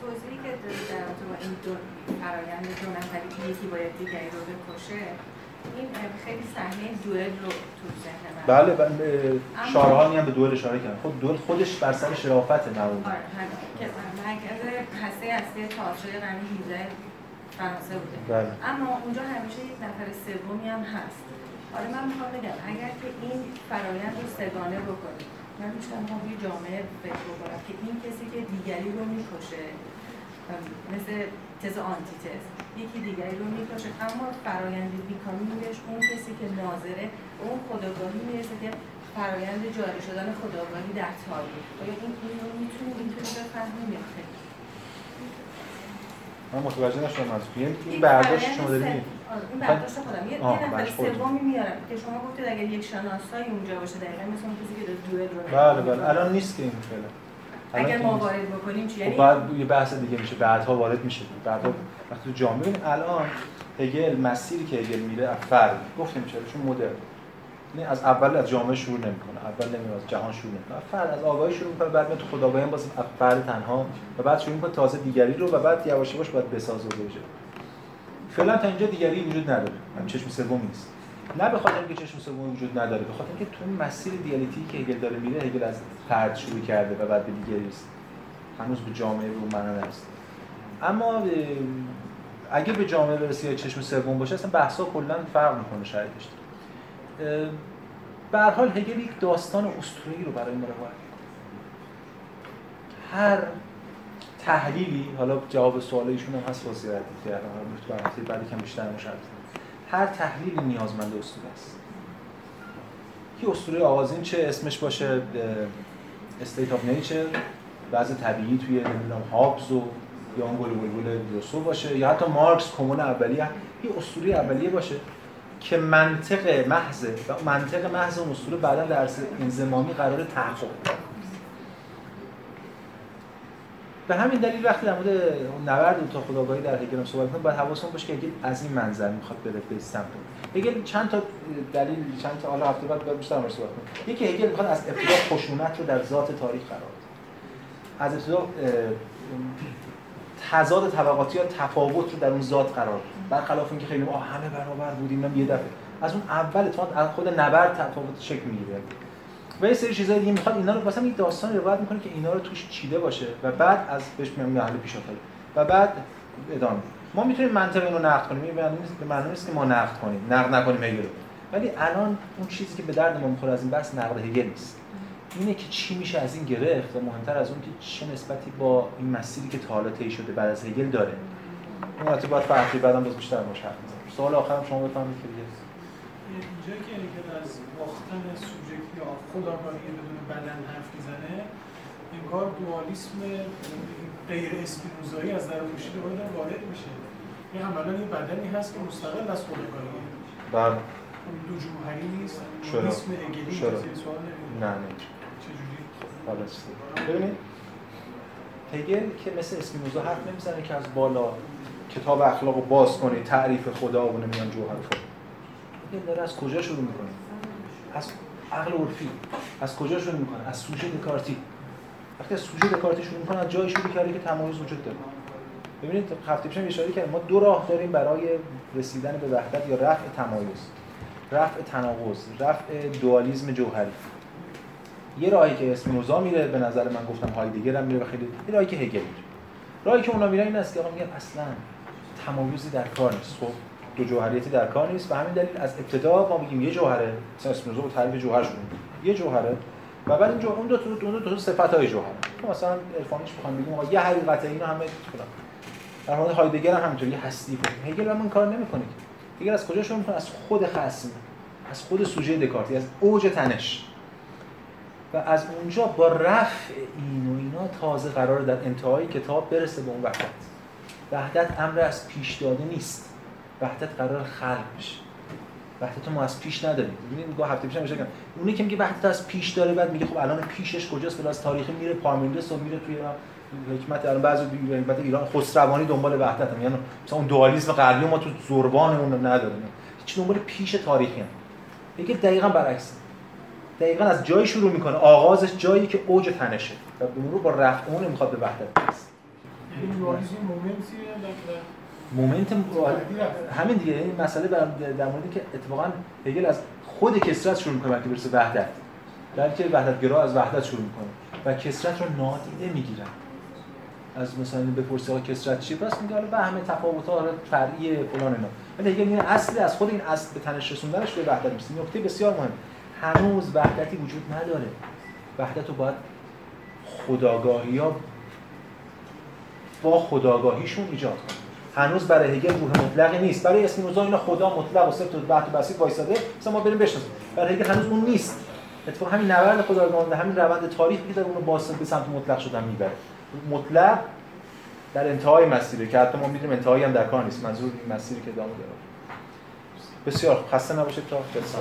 E: توضیحی که در با این دو فرایند دو نفری یکی باید دیگری رو بکشه این خیلی صحنه دوئل رو تو ذهن من.
A: بله بله شارهانی هم به دوئل اشاره کردن. خود دوئل خودش بر سر شرافت معمول
E: آره که مرکز هسته اصلی تئاتر قرن 18 فرانسه بوده.
A: بله.
E: اما اونجا همیشه یک نفر سومی هم هست. حالا من می‌خوام بگم اگر که این فرایند رو سگانه بکنیم من میشتم ما یه جامعه فکر بکنم که این کسی که دیگری رو می‌کشه مثل تز آنتی تز یکی دیگری رو می‌کشه اما فرایند بیکامینگش اون کسی که ناظره اون خداگاهی می‌رسه که فرایند جاری شدن خداگاهی در تاریخ. آیا این این رو می‌تونیم اینطوری بفهمیم
A: من متوجه نشدم از یعنی این برداشت شما دارید
E: این برداشت خودم. یه نفر سومی میارم. که شما گفتید اگر یک شناسایی اونجا باشه دقیقاً مثل اون کسی که دوئل رو
A: بله بله. الان نیست که این فعلا.
E: اگر ما وارد بکنیم چی؟ خب یعنی
A: بعد یه بحث دیگه میشه. بعدها وارد میشه. بعدها وقتی تو جامعه. الان هگل مسیری که هگل میره فرد. گفتیم چرا؟ چون مدرن. از اول از جامعه شروع نمی‌کنه. اول نمیاد از جهان شروع نمی‌کنه. فرد از آگاهی شروع می‌کنه بعد تو خداگاهی باز فرد تنها و بعد شروع می‌کنه تازه دیگری رو و بعد یواش یواش باید بسازه بشه فعلا تا اینجا دیگری وجود نداره. هم چشم سوم نیست. نه به خاطر اینکه چشم سوم وجود نداره به خاطر اینکه تو مسیر دیالکتیکی که هگل داره میره هگل از فرد شروع کرده و بعد به دیگری است هنوز به جامعه رو معنا نرسیده اما اگه به جامعه برسه یا چشم سوم باشه اصلا بحثا کلا فرق می‌کنه شرایطش. به حال هگل یک داستان اسطوره‌ای رو برای ما روایت هر تحلیلی حالا جواب سوال ایشون هم هست واسه که بعد کم بیشتر مشخص هر تحلیلی نیازمند اسطوره است. کی اسطوره آغازین چه اسمش باشه؟ state of nature وضع طبیعی توی نمی‌دونم هابز و یا اون گل بلبل باشه. یا حتی مارکس کمون اولیه. یه اسطوره اولیه باشه. که منطق محض و منطق محض اون اسطوره بعدا در انزمامی قرار تحقق به همین دلیل وقتی در مورد نبرد تا خداگاهی در هگل صحبت کنیم باید حواسمون باشه که هگل از این منظر می‌خواد بره به سمت هگل چند تا دلیل چند تا حالا هفته بعد بیشتر صحبت کنیم. یکی هگل می‌خواد از ابتدا خشونت رو در ذات تاریخ قرار بده. از ابتدا تضاد طبقاتی یا تفاوت رو در اون ذات قرار بده. برخلاف اینکه خیلی ما همه برابر بودیم یه دفعه. از اون اول تو از خود نبرد تفاوت شکل می‌گیره. و یه سری چیزای دیگه می‌خواد اینا رو مثلا یک داستان روایت می‌کنه که اینا رو توش چیده باشه و بعد از بهش میگم محل پیش و بعد ادامه. ما می‌تونیم منطق اینو نقد کنیم. این به معنی نیست که ما نقد کنیم. نقد نکنیم هگل ولی الان اون چیزی که به درد ما می‌خوره از این بحث نقد هگل نیست. اینه که چی میشه از این گرفت و مهمتر از اون که چه نسبتی با این مسیری که تا حالا طی شده بعد از هگل داره. اون ارتباط فرقی بعدم باز بیشتر باشه سوال آخرم شما بفهمید که دیگه.
F: اینجا که از باختن یا خداگاهی بدون بدن حرف می‌زنه انگار دوالیسم غیر اسپینوزایی از در پوشیده باید وارد میشه. این عملا یه بدنی هست که مستقل از خداگاهی
A: بله.
F: دو جوهری نیست.
A: چرا؟
F: اسم اگلی
A: چرا؟
F: سوال
A: نه نه.
F: چجوری؟
A: خب، ببینید هگل که مثل اسپینوزا حرف نمی‌زنه که از بالا کتاب اخلاق رو باز کنی تعریف خدا و نمیان جوهر هگل داره از کجا شروع می‌کنه؟ از عقل عرفی. از کجا شروع می‌کنه؟ از سوژه دکارتی. وقتی از سوژه دکارتی شروع می‌کنه از جایی شروع کرده که تمایز وجود داره. ببینید هفته پیشم اشاره کردم ما دو راه داریم برای رسیدن به وحدت یا رفع تمایز رفع تناقض رفع دوالیسم جوهری. یه راهی که اسپینوزا میره به نظر من گفتم هایدگر هم میره خیلی یه راهی که هگل میره. راهی که اونا میرن این است که آقا میگن اصلا تمایزی در کار نیست. خب دو جوهریتی در کار نیست. و همین دلیل از ابتدا ما میگیم یه جوهره مثلا اسپینوزا با تعریف جوهر شروع یه جوهره و بعد این جوهر اون دو تا دو, دو صفت های جوهر مثلا عرفانیش بخوام بگیم آقا یه حقیقت اینا همه فلان در مورد هایدگر هم همینطوری یه کنیم هگل هم کار نمی‌کنه هگل از کجا شروع می‌کنه؟ از خود خصم از خود سوژه دکارتی از اوج تنش. و از اونجا با رفع این و اینا تازه قرار در انتهای کتاب برسه به اون وحدت وحدت امر از پیش داده نیست. وحدت قرار خلق بشه. وحدت ما از پیش نداریم. ببینید گاه هفته پیش هم کردم اونی که میگه وحدت از پیش داره بعد میگه خب الان پیشش کجاست؟ بلاس تاریخی میره پارمیندس و میره توی حکمت الان بعضی حکمت ایران خسروانی دنبال وحدت هم. یعنی مثلا اون دوالیسم غربی ما تو زربانمون نداریم. هیچ دنبال پیش تاریخی هم. میگه دقیقاً برعکس. دقیقاً از جایی شروع می‌کنه. آغازش جایی که اوج تنشه. و به مرور با رفع اون می‌خواد به وحدت برسه. مومنت همین دیگه این مسئله در موردی که اتفاقا هگل از خود کسرت شروع می‌کنه که برسه وحدت. بلکه وحدت گرا از وحدت شروع می‌کنه و کسرت رو نادیده می‌گیرن. از مثلا بپرسی آقا کسرت چیه پس میگه حالا همه تفاوت ها فرعی فلان اینا. ولی هگل میگه اصل از خود این اصل به تنش رسوندنش به وحدت میشه نکته بسیار مهم. هنوز وحدتی وجود نداره. وحدت رو باید خداگاهی ها با خداگاهیشون ایجاد کنه. هنوز برای هگل روح مطلقی نیست. برای اسپینوزا اینا خدا مطلق و صفت و بحث و بسیط وایساده مثلا ما بریم بشناسیم. برای هگل هنوز اون نیست. اتفاقا همین نبرد خداگاهان و همین روند تاریخی که داره اونو باز به سمت مطلق شدن می‌بره. مطلق در انتهای مسیره که حتی ما می‌دونیم انتهایی هم در کار نیست. منظور این مسیری که ادامه داره. بسیار خسته نباشید تا جلسه.